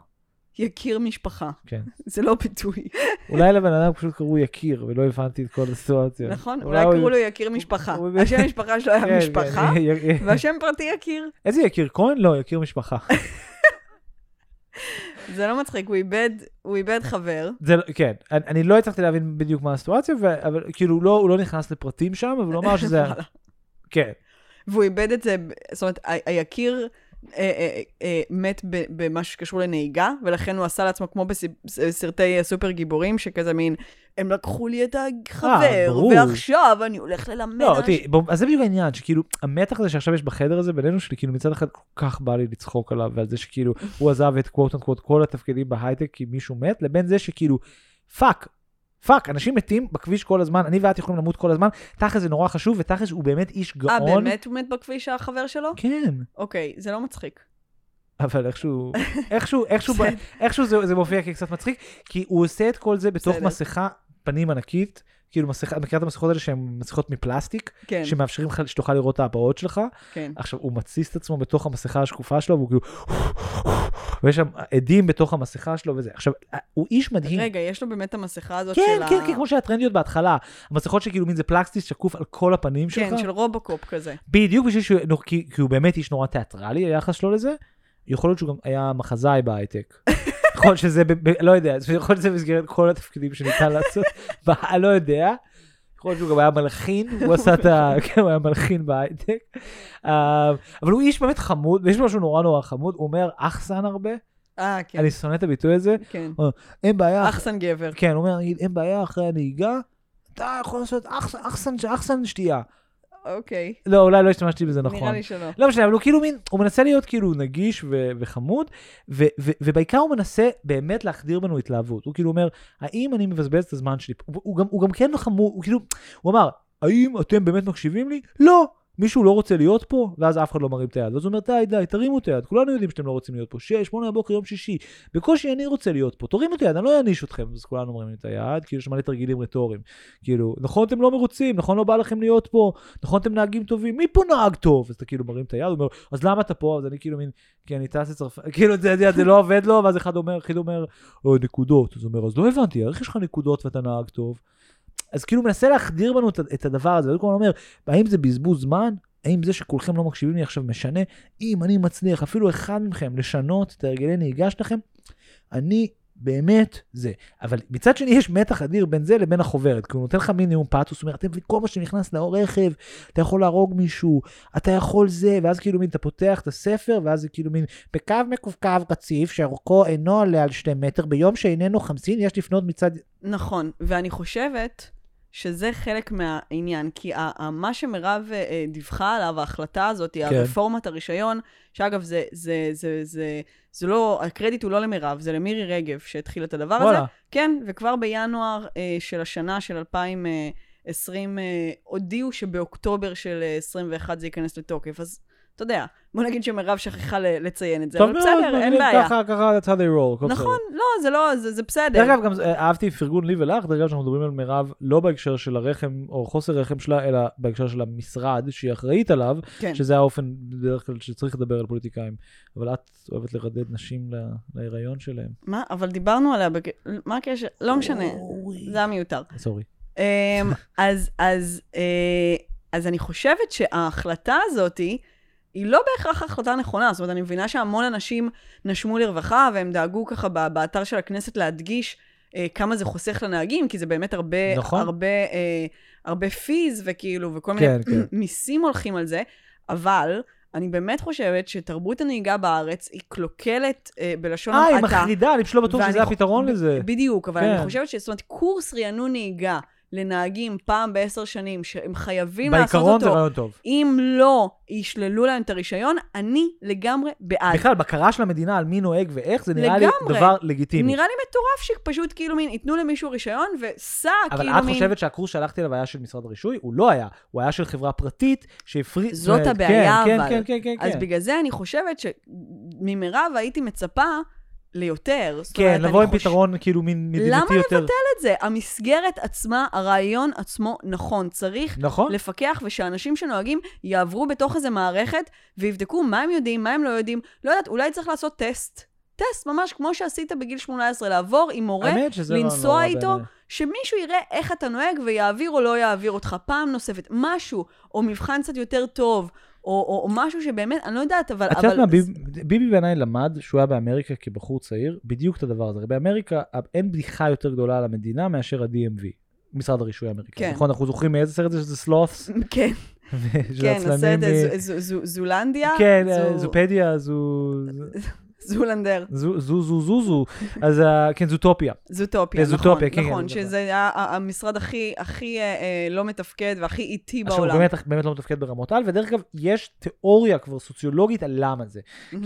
S1: יקיר משפחה.
S2: כן.
S1: זה לא ביטוי,
S2: אולי לבן אדם פשוט קראו יקיר, ולא הבנתי את כל הסיטואציה.
S1: נכון?
S2: אולי
S1: קראו לו יקיר משפחה. השם משפחה שלו היה
S2: כן,
S1: משפחה,
S2: כן, י-
S1: והשם פרטי יקיר.
S2: איזה יקיר כהן? לא, יקיר משפחה.
S1: זה לא מצחיק, הוא איבד, הוא איבד חבר.
S2: זה, לא- כן, אני, אני לא הצלחתי להבין בדיוק מה הסיטואציה, ו- אבל כאילו הוא לא, הוא לא נכנס לפרטים שם, אבל הוא אמר שזה... כן,
S1: והוא איבד את זה, זאת אומרת, ה- היקיר מת ב- במה שקשור לנהיגה, ולכן הוא עשה לעצמו כמו בסרטי סופר גיבורים, שכזה מין, הם לקחו לי את החבר,
S2: אה.
S1: ועכשיו אני הולך ללמד
S2: לא. תראי, אז זה בדיוק העניין, שכאילו, המתח הזה שעכשיו יש בחדר הזה בינינו, שלי, כאילו מצד אחד כל כך בא לי לצחוק עליו, ועל זה שכאילו, הוא עזב את קוואט אנקוואט כל התפקידים בהייטק כי מישהו מת, לבין זה שכאילו, fuck, fuck, אנשים מתים בכביש כל הזמן, אני ואת יכולים למות כל הזמן, תכל'ס זה נורא חשוב, ותכל'ס הוא באמת איש
S1: אה,
S2: גאון.
S1: באמת הוא מת בכביש החבר שלו?
S2: כן,
S1: אוקיי, זה לא מצחיק.
S2: אבל איכשהו, איכשהו, איכשהו. איכשהו זה, זה מופיע כקצת מצחיק, כי הוא עושה את כל זה בתוך. מסכה פנים ענקית, כאילו מסכה, מכירה את המסכות האלה שהן מסכות מפלסטיק,
S1: כן,
S2: שמאפשרים לך שתוכל לראות את ההבעות שלך,
S1: כן.
S2: עכשיו הוא מתסיס את עצמו בתוך המסכה השקופה שלו, והוא כאילו, ויש שם אדים בתוך המסכה שלו וזה. עכשיו, הוא איש מדהים.
S1: רגע, יש לו באמת את המסכה הזאת
S2: כן,
S1: של
S2: כן,
S1: ה...
S2: כן, כמו שהיה טרנדיות בהתחלה. המסכות שכאילו מין זה פלסטיק שקוף על כל הפנים שלך.
S1: כן, של רובוקופ כזה.
S2: בדיוק בשביל שהוא, כי, כי הוא באמת איש נורא תיאטרלי, היחס שלו לזה. יכול להיות שהוא גם היה מחזאי בהייטק. יכול להיות שזה, ב, ב, לא יודע, יכול להיות שזה במסגרת כל התפקידים שניתן לעשות, אני לא יודע. יכול להיות שהוא גם היה מלחין, הוא עשה את ה... כן, הוא היה מלחין בהייטק. אה, אבל הוא איש באמת חמוד, ויש משהו נורא נורא חמוד, הוא אומר אחסן הרבה,
S1: אה, כן,
S2: אני שונא את הביטוי הזה,
S1: כן.
S2: אין בעיה,
S1: אחסן גבר.
S2: כן, הוא אומר, אין בעיה אחרי הנהיגה, אתה יכול לעשות אחסן אחסן שתייה.
S1: אוקיי.
S2: לא, אולי לא השתמשתי בזה נכון.
S1: נראה לי שלא.
S2: לא משנה, אבל הוא כאילו מין, הוא מנסה להיות כאילו נגיש ו- וחמוד, ו- ו- ובעיקר הוא מנסה באמת להחדיר בנו התלהבות. הוא כאילו אומר, האם אני מבזבז את הזמן שלי? הוא, הוא, גם, הוא גם כן חמוד, הוא כאילו, הוא אמר, האם אתם באמת מקשיבים לי? לא. מישהו לא רוצה להיות פה, ואז אף אחד לא מרים את היד. ואז הוא אומר, די, די, תרימו את היד, כולנו יודעים שאתם לא רוצים להיות פה. שש, שמונה בבוקר, יום שישי. בקושי אני רוצה להיות פה, תרימו את היד, אני לא אעניש אתכם. אז כולנו מרימים את היד, כאילו יש מלא תרגילים רטוריים. כאילו, נכון אתם לא מרוצים, נכון לא בא לכם להיות פה, נכון אתם נהגים טובים, מי פה נהג טוב? אז אתה כאילו מרים את היד, אומר, אז למה אתה פה? אז אני כאילו מין, כי אני טס לצרפת, כאילו, זה, זה, זה לא עובד לו, ואז אחד אומר, אחד אומר, "אה, נקודות. אז הוא אומר, אז לא הבנתי, איך יש לך נקודות ואתה נהג טוב? אז כאילו מנסה להחדיר בנו את, הדבר הזה, הוא אומר, האם זה בזבוז זמן? האם זה שכולכם לא מקשיבים לי עכשיו משנה? אם אני מצליח, אפילו אחד מכם, לשנות את הרגלי נהיגה שלכם, אני באמת זה. אבל מצד שני יש מתח אדיר בין זה לבין החוברת, כי הוא נותן לך מין נאום פאתוס, הוא אומר, אתם כל מה שנכנס לרכב, אתה יכול להרוג מישהו, אתה יכול זה, ואז כאילו מין, אתה פותח את הספר, ואז זה כאילו מין, בקו מקווקו רציף, שאורכו אינו עולה על שתי מטר, ביום שאיננו חמסין, יש לפנות מצד...
S1: נכון, ואני חושבת שזה חלק מהעניין, כי מה שמירב אה, אה, דיווחה עליו, ההחלטה הזאת,
S2: כן.
S1: הרפורמת הרישיון, שאגב, זה, זה, זה, זה, זה לא, הקרדיט הוא לא למירב, זה למירי רגב שהתחיל את הדבר הזה.
S2: וואלה,
S1: כן, וכבר בינואר אה, של השנה, של 2020, אה, הודיעו שבאוקטובר של אה, 21 זה ייכנס לתוקף. אז אתה יודע, בוא נגיד שמירב שכחה לציין את זה, אבל בסדר, אין בעיה.
S2: ככה, ככה, that's how they roll.
S1: נכון, לא, זה לא, זה, זה בסדר.
S2: דרך אגב, גם אה, אהבתי פרגון לי ולך, דרך אגב, שאנחנו מדברים על מירב, לא בהקשר של הרחם או חוסר רחם שלה, אלא בהקשר של המשרד שהיא אחראית עליו,
S1: כן.
S2: שזה האופן בדרך כלל שצריך לדבר על פוליטיקאים. אבל את אוהבת לרדד נשים להיריון שלהם.
S1: מה? אבל דיברנו עליה, בק... מה הקשר? לא משנה, זה היה מיותר.
S2: סורי.
S1: אמ, אז, אז, אה, אז אני חושבת שההחלטה הזאתי, היא לא בהכרח החלטה נכונה. זאת אומרת, אני מבינה שהמון אנשים נשמו לרווחה, והם דאגו ככה באתר של הכנסת להדגיש אה, כמה זה חוסך לנהגים, כי זה באמת הרבה,
S2: נכון.
S1: הרבה, אה, הרבה פיז, וכאילו, וכל מיני
S2: כן, כן.
S1: מיסים הולכים על זה, אבל... אני באמת חושבת שתרבות הנהיגה בארץ היא קלוקלת אה, בלשון
S2: אה, היא
S1: המעטה.
S2: מחרידה, אני פשוט לא בטוח שזה הפתרון לזה.
S1: בדיוק, אבל
S2: כן.
S1: אני חושבת ש... זאת אומרת, קורס רענון נהיגה לנהגים פעם בעשר שנים, שהם חייבים לעשות
S2: בעיקרון זה
S1: אותו,
S2: רעיון טוב.
S1: אם לא ישללו להם את הרישיון, אני לגמרי בעד.
S2: בכלל, בקרה של המדינה על מי נוהג ואיך, זה נראה לי
S1: לגמרי.
S2: דבר לגיטימי.
S1: נראה לי מטורף שפשוט כאילו מין, ייתנו למישהו רישיון וסע,
S2: אבל
S1: כאילו
S2: את
S1: מין...
S2: חושבת שהקורס שהלכתי אליו היה של משרד הרישוי? הוא לא היה. הוא היה של חברה פרטית שהפריט...
S1: זאת הבעיה,
S2: כן,
S1: אבל.
S2: כן, כן, כן,
S1: אז
S2: כן.
S1: בגלל זה אני חושבת שממירב הייתי מצפה ליותר.
S2: כן, לבוא עם
S1: חוש-
S2: פתרון כאילו מין מדינתי
S1: למה
S2: יותר.
S1: את זה. המסגרת עצמה, הרעיון עצמו נכון. צריך
S2: נכון?
S1: לפקח ושאנשים שנוהגים יעברו בתוך איזה מערכת ויבדקו מה הם יודעים, מה הם לא יודעים. לא יודעת, אולי צריך לעשות טסט. טסט ממש כמו שעשית בגיל 18, לעבור עם מורה,
S2: לא
S1: לנסוע
S2: נורא
S1: איתו,
S2: בעיניי.
S1: שמישהו יראה איך אתה נוהג ויעביר או לא יעביר אותך פעם נוספת. משהו, או מבחן קצת יותר טוב, או, או, או משהו שבאמת, אני לא יודעת, אבל...
S2: את יודעת
S1: אבל...
S2: מה, ביב- ביבי בעיניי למד שהוא היה באמריקה כבחור צעיר, בדיוק את הדבר הזה. באמריקה אין בדיחה יותר גדולה על המדינה מאשר ה-DMV, משרד הרישוי האמריקאי.
S1: כן.
S2: נכון, אנחנו זוכרים מאיזה סרט זה שזה סלות'ס?
S1: כן, כן, הסרט זו- זולנדיה?
S2: כן,
S1: זו-
S2: זופדיה, זו...
S1: זולנדר.
S2: זו זו זו זו זו, אז ה- כן, זוטופיה.
S1: זוטופיה,
S2: כן,
S1: נכון,
S2: זוטופיה, כן,
S1: נכון,
S2: כן,
S1: שזה היה המשרד הכי, הכי אה, אה, לא מתפקד והכי איטי
S2: עכשיו הוא
S1: בעולם.
S2: באמת, באמת לא מתפקד ברמות על, ודרך אגב, יש תיאוריה כבר סוציולוגית על למה זה.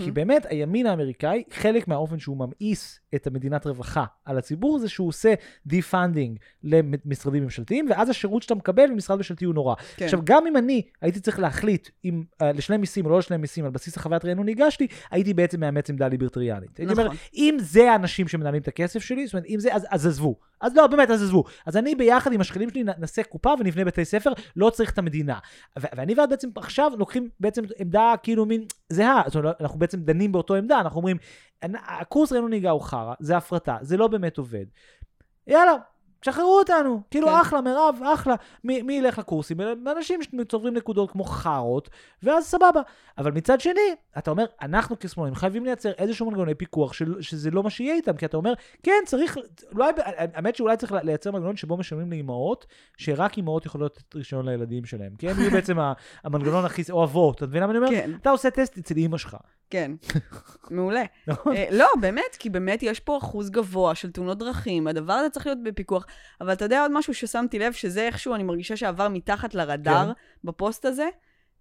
S2: כי באמת הימין האמריקאי, חלק מהאופן שהוא ממאיס את המדינת רווחה על הציבור זה שהוא עושה defunding למשרדים ממשלתיים, ואז השירות שאתה מקבל ממשרד ממשלתי הוא נורא.
S1: כן.
S2: עכשיו, גם אם אני הייתי צריך להחליט אם אה, לשלם מיסים או לא לשלם מיסים על בסיס החוויית רענון נהיגה שלי, הייתי בעצם מאמץ עמדה ליברטריאנית. הייתי אומר,
S1: נכון.
S2: אם זה האנשים שמנהלים את הכסף שלי, זאת אומרת, אם זה, אז, אז עזבו. אז לא, באמת, אז עזבו. אז אני ביחד עם השכנים שלי נעשה קופה ונבנה בתי ספר, לא צריך את המדינה. ו- ואני ואת בעצם עכשיו לוקחים בעצם עמדה כאילו מין זהה. זאת אומרת, אנחנו בעצם דנים באותו עמדה, אנחנו אומרים, "אנ- הקורס רענון נהיגה הוא חרא, זה הפרטה, זה לא באמת עובד. יאללה. שחררו אותנו, כאילו
S1: כן.
S2: אחלה, מירב, אחלה. מי, מי ילך לקורסים? אנשים שצוברים נקודות כמו חארות, ואז סבבה. אבל מצד שני, אתה אומר, אנחנו כשמאלנים חייבים לייצר איזשהו מנגנוני פיקוח של, שזה לא מה שיהיה איתם, כי אתה אומר, כן, צריך, אולי, האמת שאולי צריך לייצר מנגנון שבו משלמים לאימהות, שרק אימהות יכולות לתת רישיון לילדים שלהם, כי הם יהיו בעצם המנגנון הכי, או אבות, אתה מבין מה אני אומר?
S1: כן,
S2: אתה עושה טסט אצל אימא שלך,
S1: כן. מעולה.
S2: נכון?
S1: אה, לא, באמת, כי באמת יש פה אחוז גבוה של תאונות דרכים, הדבר הזה צריך להיות בפיקוח. אבל אתה יודע עוד משהו ששמתי לב, שזה איכשהו, אני מרגישה שעבר מתחת לרדאר
S2: כן.
S1: בפוסט הזה?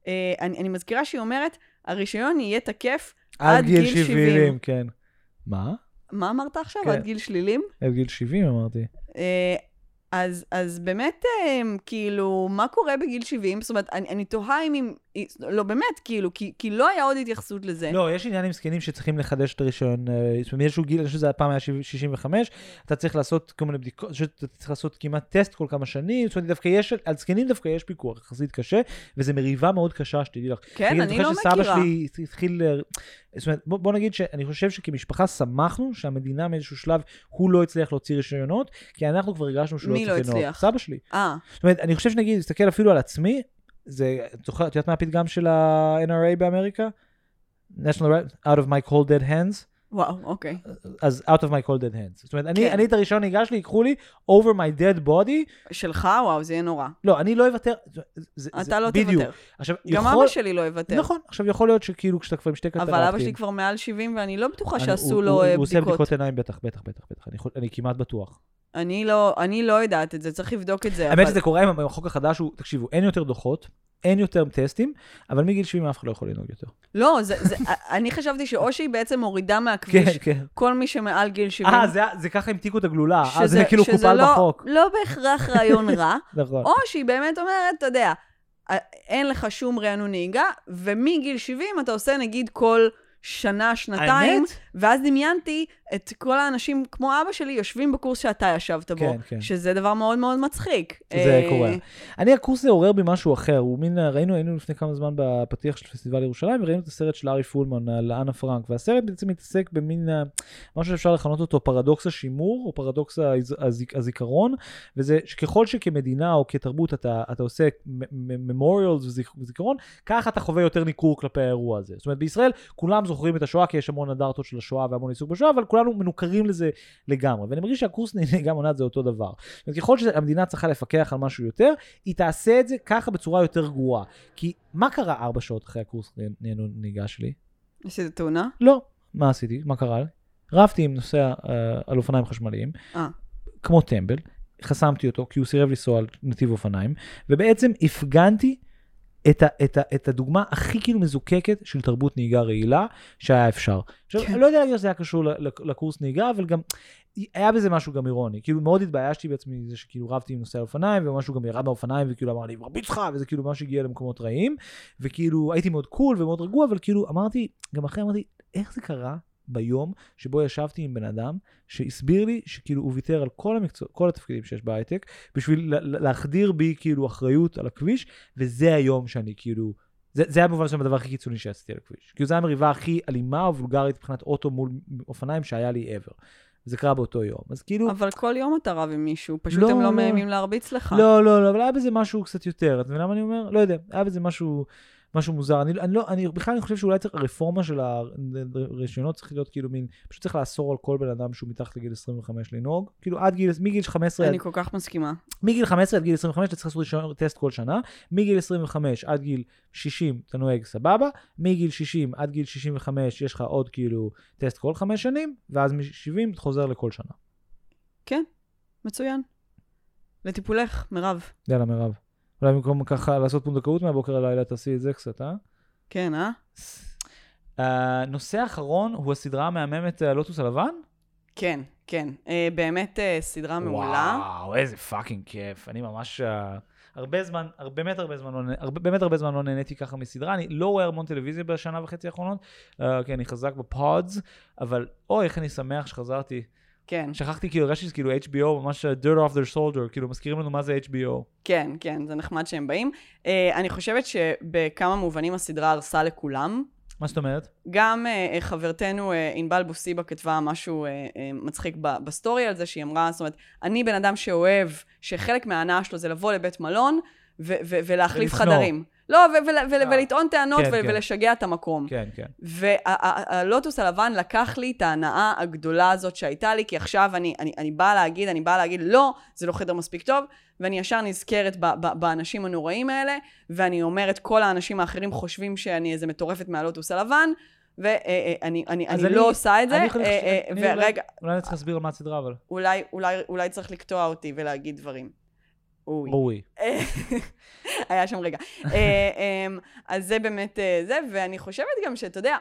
S1: אה, אני, אני מזכירה שהיא אומרת, הרישיון יהיה תקף
S2: עד גיל 70, כן. מה?
S1: מה אמרת עכשיו?
S2: כן.
S1: עד גיל שלילים?
S2: עד גיל 70 אמרתי.
S1: אז, אז באמת, אה, כאילו, מה קורה בגיל 70? זאת אומרת, אני, אני תוהה אם... לא, באמת, כאילו, כי, כי לא היה עוד התייחסות לזה.
S2: לא, יש עניין עם זקנים שצריכים לחדש את הרישיון. אה, זאת אומרת, מאיזשהו גיל, אני חושב שזה הפעם היה 65, אתה צריך לעשות כל מיני בדיקות, אני שאתה צריך לעשות כמעט טסט כל כמה שנים, זאת אומרת, דווקא יש, על זקנים דווקא יש פיקוח יחסית קשה, וזו מריבה מאוד קשה, שתדעי לך.
S1: כן,
S2: נגיד,
S1: אני לא
S2: זוכר שסבא
S1: מכירה.
S2: שלי התחיל, אה, זאת אומרת, בוא, בוא נגיד שאני חושב שכמשפחה שמחנו שהמדינה מאיזשהו שלב, הוא לא הצליח להוציא רישיונות, כי אנחנו כבר הרגשנו שהוא
S1: מי
S2: לא
S1: לא
S2: צריך לנהוג.
S1: הצליח?
S2: סבא שלי.
S1: אה,
S2: זאת אומרת, אני חושב שנגיד, תסתכל אפילו על עצמי, זה, את זוכרת, את יודעת מה הפתגם של ה-NRA באמריקה? national right, out of my cold dead hands,
S1: וואו, אוקיי.
S2: אז out of my cold dead hands. זאת אומרת, אני,
S1: כן.
S2: אני את הרישיון נהיגה שלי, ייקחו לי over my dead body,
S1: שלך, וואו, זה יהיה נורא.
S2: לא, אני לא אוותר. זה, זה,
S1: אתה לא
S2: בדיוק.
S1: תוותר.
S2: עכשיו,
S1: גם
S2: יכול,
S1: אבא שלי לא יוותר.
S2: נכון, עכשיו יכול להיות שכאילו כשאתה כבר עם שתי קטרקטים.
S1: אבל אבא שלי כבר מעל 70, ואני לא בטוחה
S2: אני-
S1: שעשו
S2: הוא-
S1: לו
S2: הוא-
S1: אה,
S2: הוא עושה
S1: בדיקות.
S2: בדיקות עיניים, בטח, בטח, בטח, בטח. אני, אני כמעט בטוח.
S1: אני לא, אני לא יודעת את זה, צריך לבדוק את זה.
S2: האמת
S1: אבל-
S2: שזה קורה עם החוק החדש, הוא, תקשיבו, אין יותר דוחות, אין יותר טסטים, אבל מגיל 70 אף אחד לא יכול לנהוג יותר.
S1: לא, זה, זה, אני חשבתי שאו שהיא בעצם מורידה
S2: כן,
S1: מהכביש
S2: כן.
S1: כל מי שמעל גיל 70.
S2: אה, זה, זה ככה המתיקו את הגלולה, אה, זה כאילו
S1: שזה
S2: קופל
S1: לא,
S2: בחוק.
S1: לא בהכרח רעיון רע,
S2: נכון.
S1: או שהיא באמת אומרת, אתה יודע, אין לך שום רענון נהיגה, ומגיל 70 אתה עושה נגיד כל שנה, שנתיים,
S2: האמת?
S1: ואז דמיינתי את כל האנשים כמו אבא שלי יושבים בקורס שאתה ישבת בו,
S2: כן, כן.
S1: שזה דבר מאוד מאוד מצחיק.
S2: זה
S1: אה,
S2: קורה. אני, הקורס הזה עורר בי משהו אחר. הוא מין, ראינו, היינו לפני כמה זמן בפתיח של פסטיבל ירושלים, וראינו את הסרט של ארי פולמן על אנה פרנק, והסרט בעצם מתעסק במין, אה, משהו שאפשר לכנות אותו פרדוקס השימור, או פרדוקס הז- הזיק- הזיכרון, וזה שככל שכמדינה או כתרבות אתה, אתה עושה memorials וזיכרון, ככה אתה חווה יותר ניכור כלפי האירוע הזה. זאת אומרת, בישראל כולם זוכרים את השואה, כי יש המון אנדרטות של השואה והמון עיסוק בשואה, אבל כולנו מנוכרים לזה לגמרי. ואני מרגיש שהקורס נהיגה מונעת זה אותו דבר. זאת אומרת, ככל שהמדינה צריכה לפקח על משהו יותר, היא תעשה את זה ככה בצורה יותר גרועה. כי מה קרה ארבע שעות אחרי הקורס נהיגה שלי?
S1: עשית תאונה?
S2: לא. מה עשיתי? מה קרה לי? רבתי עם נוסע אה, על אופניים חשמליים,
S1: אה.
S2: כמו טמבל, חסמתי אותו כי הוא סירב לנסוע על נתיב אופניים, ובעצם הפגנתי את, ה, את, ה, את הדוגמה הכי כאילו מזוקקת של תרבות נהיגה רעילה שהיה אפשר. עכשיו,
S1: כן.
S2: אני לא יודע להגיד שזה היה קשור לקורס נהיגה, אבל גם היה בזה משהו גם אירוני. כאילו מאוד התביישתי בעצמי מזה שכאילו רבתי עם נוסע אופניים, ומשהו גם ירד מהאופניים, וכאילו אמר לי, מרביץ לך, וזה כאילו ממש הגיע למקומות רעים, וכאילו הייתי מאוד קול ומאוד רגוע, אבל כאילו אמרתי, גם אחרי אמרתי, איך זה קרה ביום שבו ישבתי עם בן אדם שהסביר לי שכאילו הוא ויתר על כל המקצוע, כל התפקידים שיש בהייטק, בשביל לה- לה- להחדיר בי כאילו אחריות על הכביש, וזה היום שאני כאילו זה, זה היה במובן מסוים הדבר הכי קיצוני שעשיתי על הכביש. כאילו זו המריבה הכי אלימה או וולגרית מבחינת אוטו מול אופניים שהיה לי ever. זה קרה באותו יום. אז כאילו...
S1: אבל כל יום אתה רב עם מישהו, פשוט
S2: לא,
S1: הם לא
S2: לא.
S1: מאיימים להרביץ לך.
S2: לא, לא, לא, אבל היה בזה משהו קצת יותר. אתה מבין למה אני אומר? לא יודע, היה בזה משהו, משהו מוזר. אני, אני לא, אני בכלל אני חושב שאולי צריך, הרפורמה של הרישיונות צריך להיות כאילו מין, פשוט צריך לאסור על כל בן אדם שהוא מתחת לגיל 25 לנהוג. כאילו עד גיל, מגיל 15 עד
S1: אני כל כך מסכימה.
S2: מגיל 15 עד גיל 25 אתה צריך לעשות רישיון טסט כל שנה, מגיל 25 עד גיל 60 אתה נוהג סבבה, מגיל 60 עד גיל 65 יש לך עוד כאילו טסט כל חמש שנים, ואז מ-70 אתה חוזר לכל שנה.
S1: כן, מצוין. לטיפולך, מירב.
S2: יאללה מירב. אולי במקום ככה לעשות פונדקאות מהבוקר ללילה תעשי את זה קצת, אה?
S1: כן, אה?
S2: הנושא האחרון הוא הסדרה המהממת אה, לוטוס הלבן?
S1: כן, כן. אה, באמת אה, סדרה מעולה.
S2: וואו, איזה fucking כיף. אני ממש... אה, הרבה זמן, הר- באמת הרבה זמן, לא, הרבה, באמת הרבה זמן לא נהניתי ככה מסדרה. אני לא רואה המון טלוויזיה בשנה וחצי האחרונות, אה, כי אני חזק ב pods, אבל אוי, איך אני שמח שחזרתי.
S1: כן,
S2: שכחתי, כאילו, הרגשתי שזה כאילו HBO, ממש uh, dirt off their soldier, כאילו, מזכירים לנו מה זה HBO.
S1: כן, כן, זה נחמד שהם באים. אה, אני חושבת שבכמה מובנים הסדרה הרסה לכולם.
S2: מה זאת אומרת?
S1: גם uh, חברתנו uh, ענבל בוסיבה כתבה משהו uh, uh, מצחיק ב- בסטורי על זה, שהיא אמרה, זאת אומרת, אני בן אדם שאוהב, שחלק מההנאה שלו זה לבוא לבית מלון ו- ו- ולהחליף
S2: ולשנוא.
S1: חדרים. לא,
S2: אה.
S1: ולטעון טענות
S2: כן, כן.
S1: ולשגע את המקום.
S2: כן, כן.
S1: והלוטוס הלבן לקח לי את ההנאה הגדולה הזאת שהייתה לי, כי עכשיו אני, אני, אני באה להגיד, אני באה להגיד, לא, זה לא חדר מספיק טוב, ואני ישר נזכרת באנשים הנוראים האלה, ואני אומרת, כל האנשים האחרים חושבים שאני איזה מטורפת מהלוטוס הלבן, ואני אני אני- לא עושה את זה.
S2: אני
S1: אה, אה,
S2: אני אולי-
S1: ורגע,
S2: אולי אני צריך להסביר על מה הסדרה, אבל.
S1: אולי, אולי, אולי צריך לקטוע אותי ולהגיד דברים. אוי.
S2: ראוי.
S1: היה שם רגע. אה, אמ, אז זה באמת אה, זה, ואני חושבת גם שאתה יודע,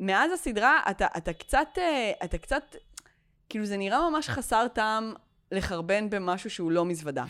S1: מאז הסדרה אתה, אתה קצת, אה, אתה קצת, כאילו זה נראה ממש חסר טעם לחרבן במשהו שהוא לא מזוודה.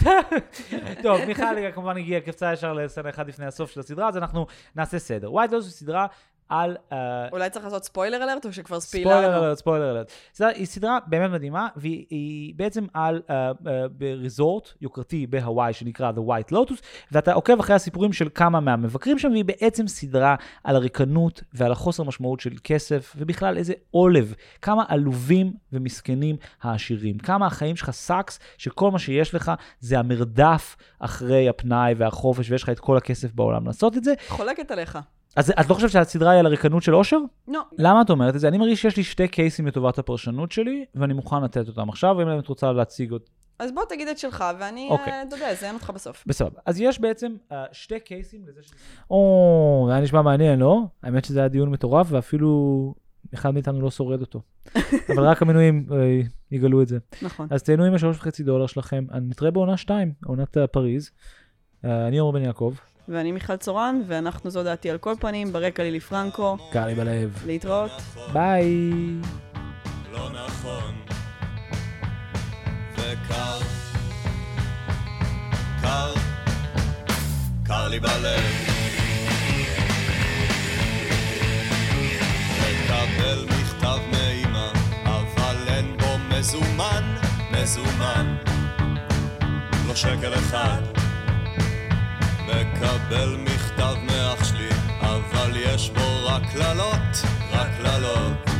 S2: טוב, מיכל כמובן הגיעה, קפצה ישר לסצנה אחד לפני הסוף של הסדרה, אז אנחנו נעשה סדר. ווייט לוס היא סדרה על... אה,
S1: אולי צריך לעשות ספוילר אלרט, או שכבר ספילרנו?
S2: ספוילר אלרט, ספוילר אלרט. היא סדרה באמת מדהימה, והיא היא בעצם על uh, uh, בריזורט יוקרתי בהוואי שנקרא The White Lotus, ואתה עוקב אחרי הסיפורים של כמה מהמבקרים שם, והיא בעצם סדרה על הריקנות ועל החוסר משמעות של כסף, ובכלל איזה עולב, כמה עלובים ומסכנים העשירים, כמה החיים שלך suck, שכל מה שיש לך זה המרדף אחרי הפנאי והחופש, ויש לך את כל הכסף בעולם לעשות את זה.
S1: חולקת עליך.
S2: אז את לא חושבת שהסדרה היא על הריקנות של אושר?
S1: לא.
S2: למה את אומרת את זה? אני מרגיש שיש לי שתי קייסים לטובת הפרשנות שלי, ואני מוכן לתת אותם עכשיו, אם את רוצה להציג אותם.
S1: אז בוא תגיד את שלך, ואני,
S2: אוקיי.
S1: אה, אתה יודע, אזיין אותך בסוף.
S2: בסדר. אז יש בעצם uh, שתי קייסים לזה ש... או, זה היה נשמע מעניין, לא? האמת שזה היה דיון מטורף, ואפילו אחד מאיתנו לא שורד אותו. אבל רק המנויים uh, יגלו את זה.
S1: נכון.
S2: אז תהנו עם השלוש וחצי דולר שלכם. אני נתראה בעונה שתיים, עונת פריז. Uh, אני עומר בן יעקב,
S1: ואני מיכל צורן, ואנחנו זו דעתי על כל פנים, ברקע לילי פרנקו.
S2: קר לי בלב.
S1: להתראות.
S2: ביי.
S3: לא נכון וקר, קר, קר לי בלב מקבל מכתב מאמא, אבל אין בו מזומן, מזומן לא שקל אחד מקבל מכתב מאח שלי, אבל יש בו רק קללות, רק קללות.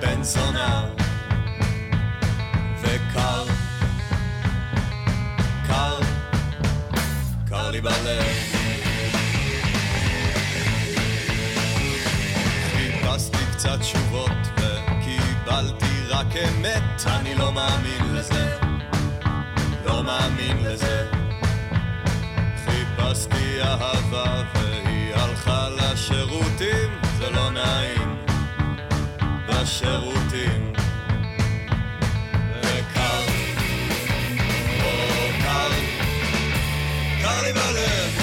S3: בן זונה וקר, קר, קר לי בלב. חיפשתי קצת תשובות וקיבלתי רק אמת, אני לא מאמין לזה, לא מאמין לזה. חיפשתי אהבה והיא הלכה לשירותים, זה לא נעים. בשירותים וקר, או קר, קר לי בלב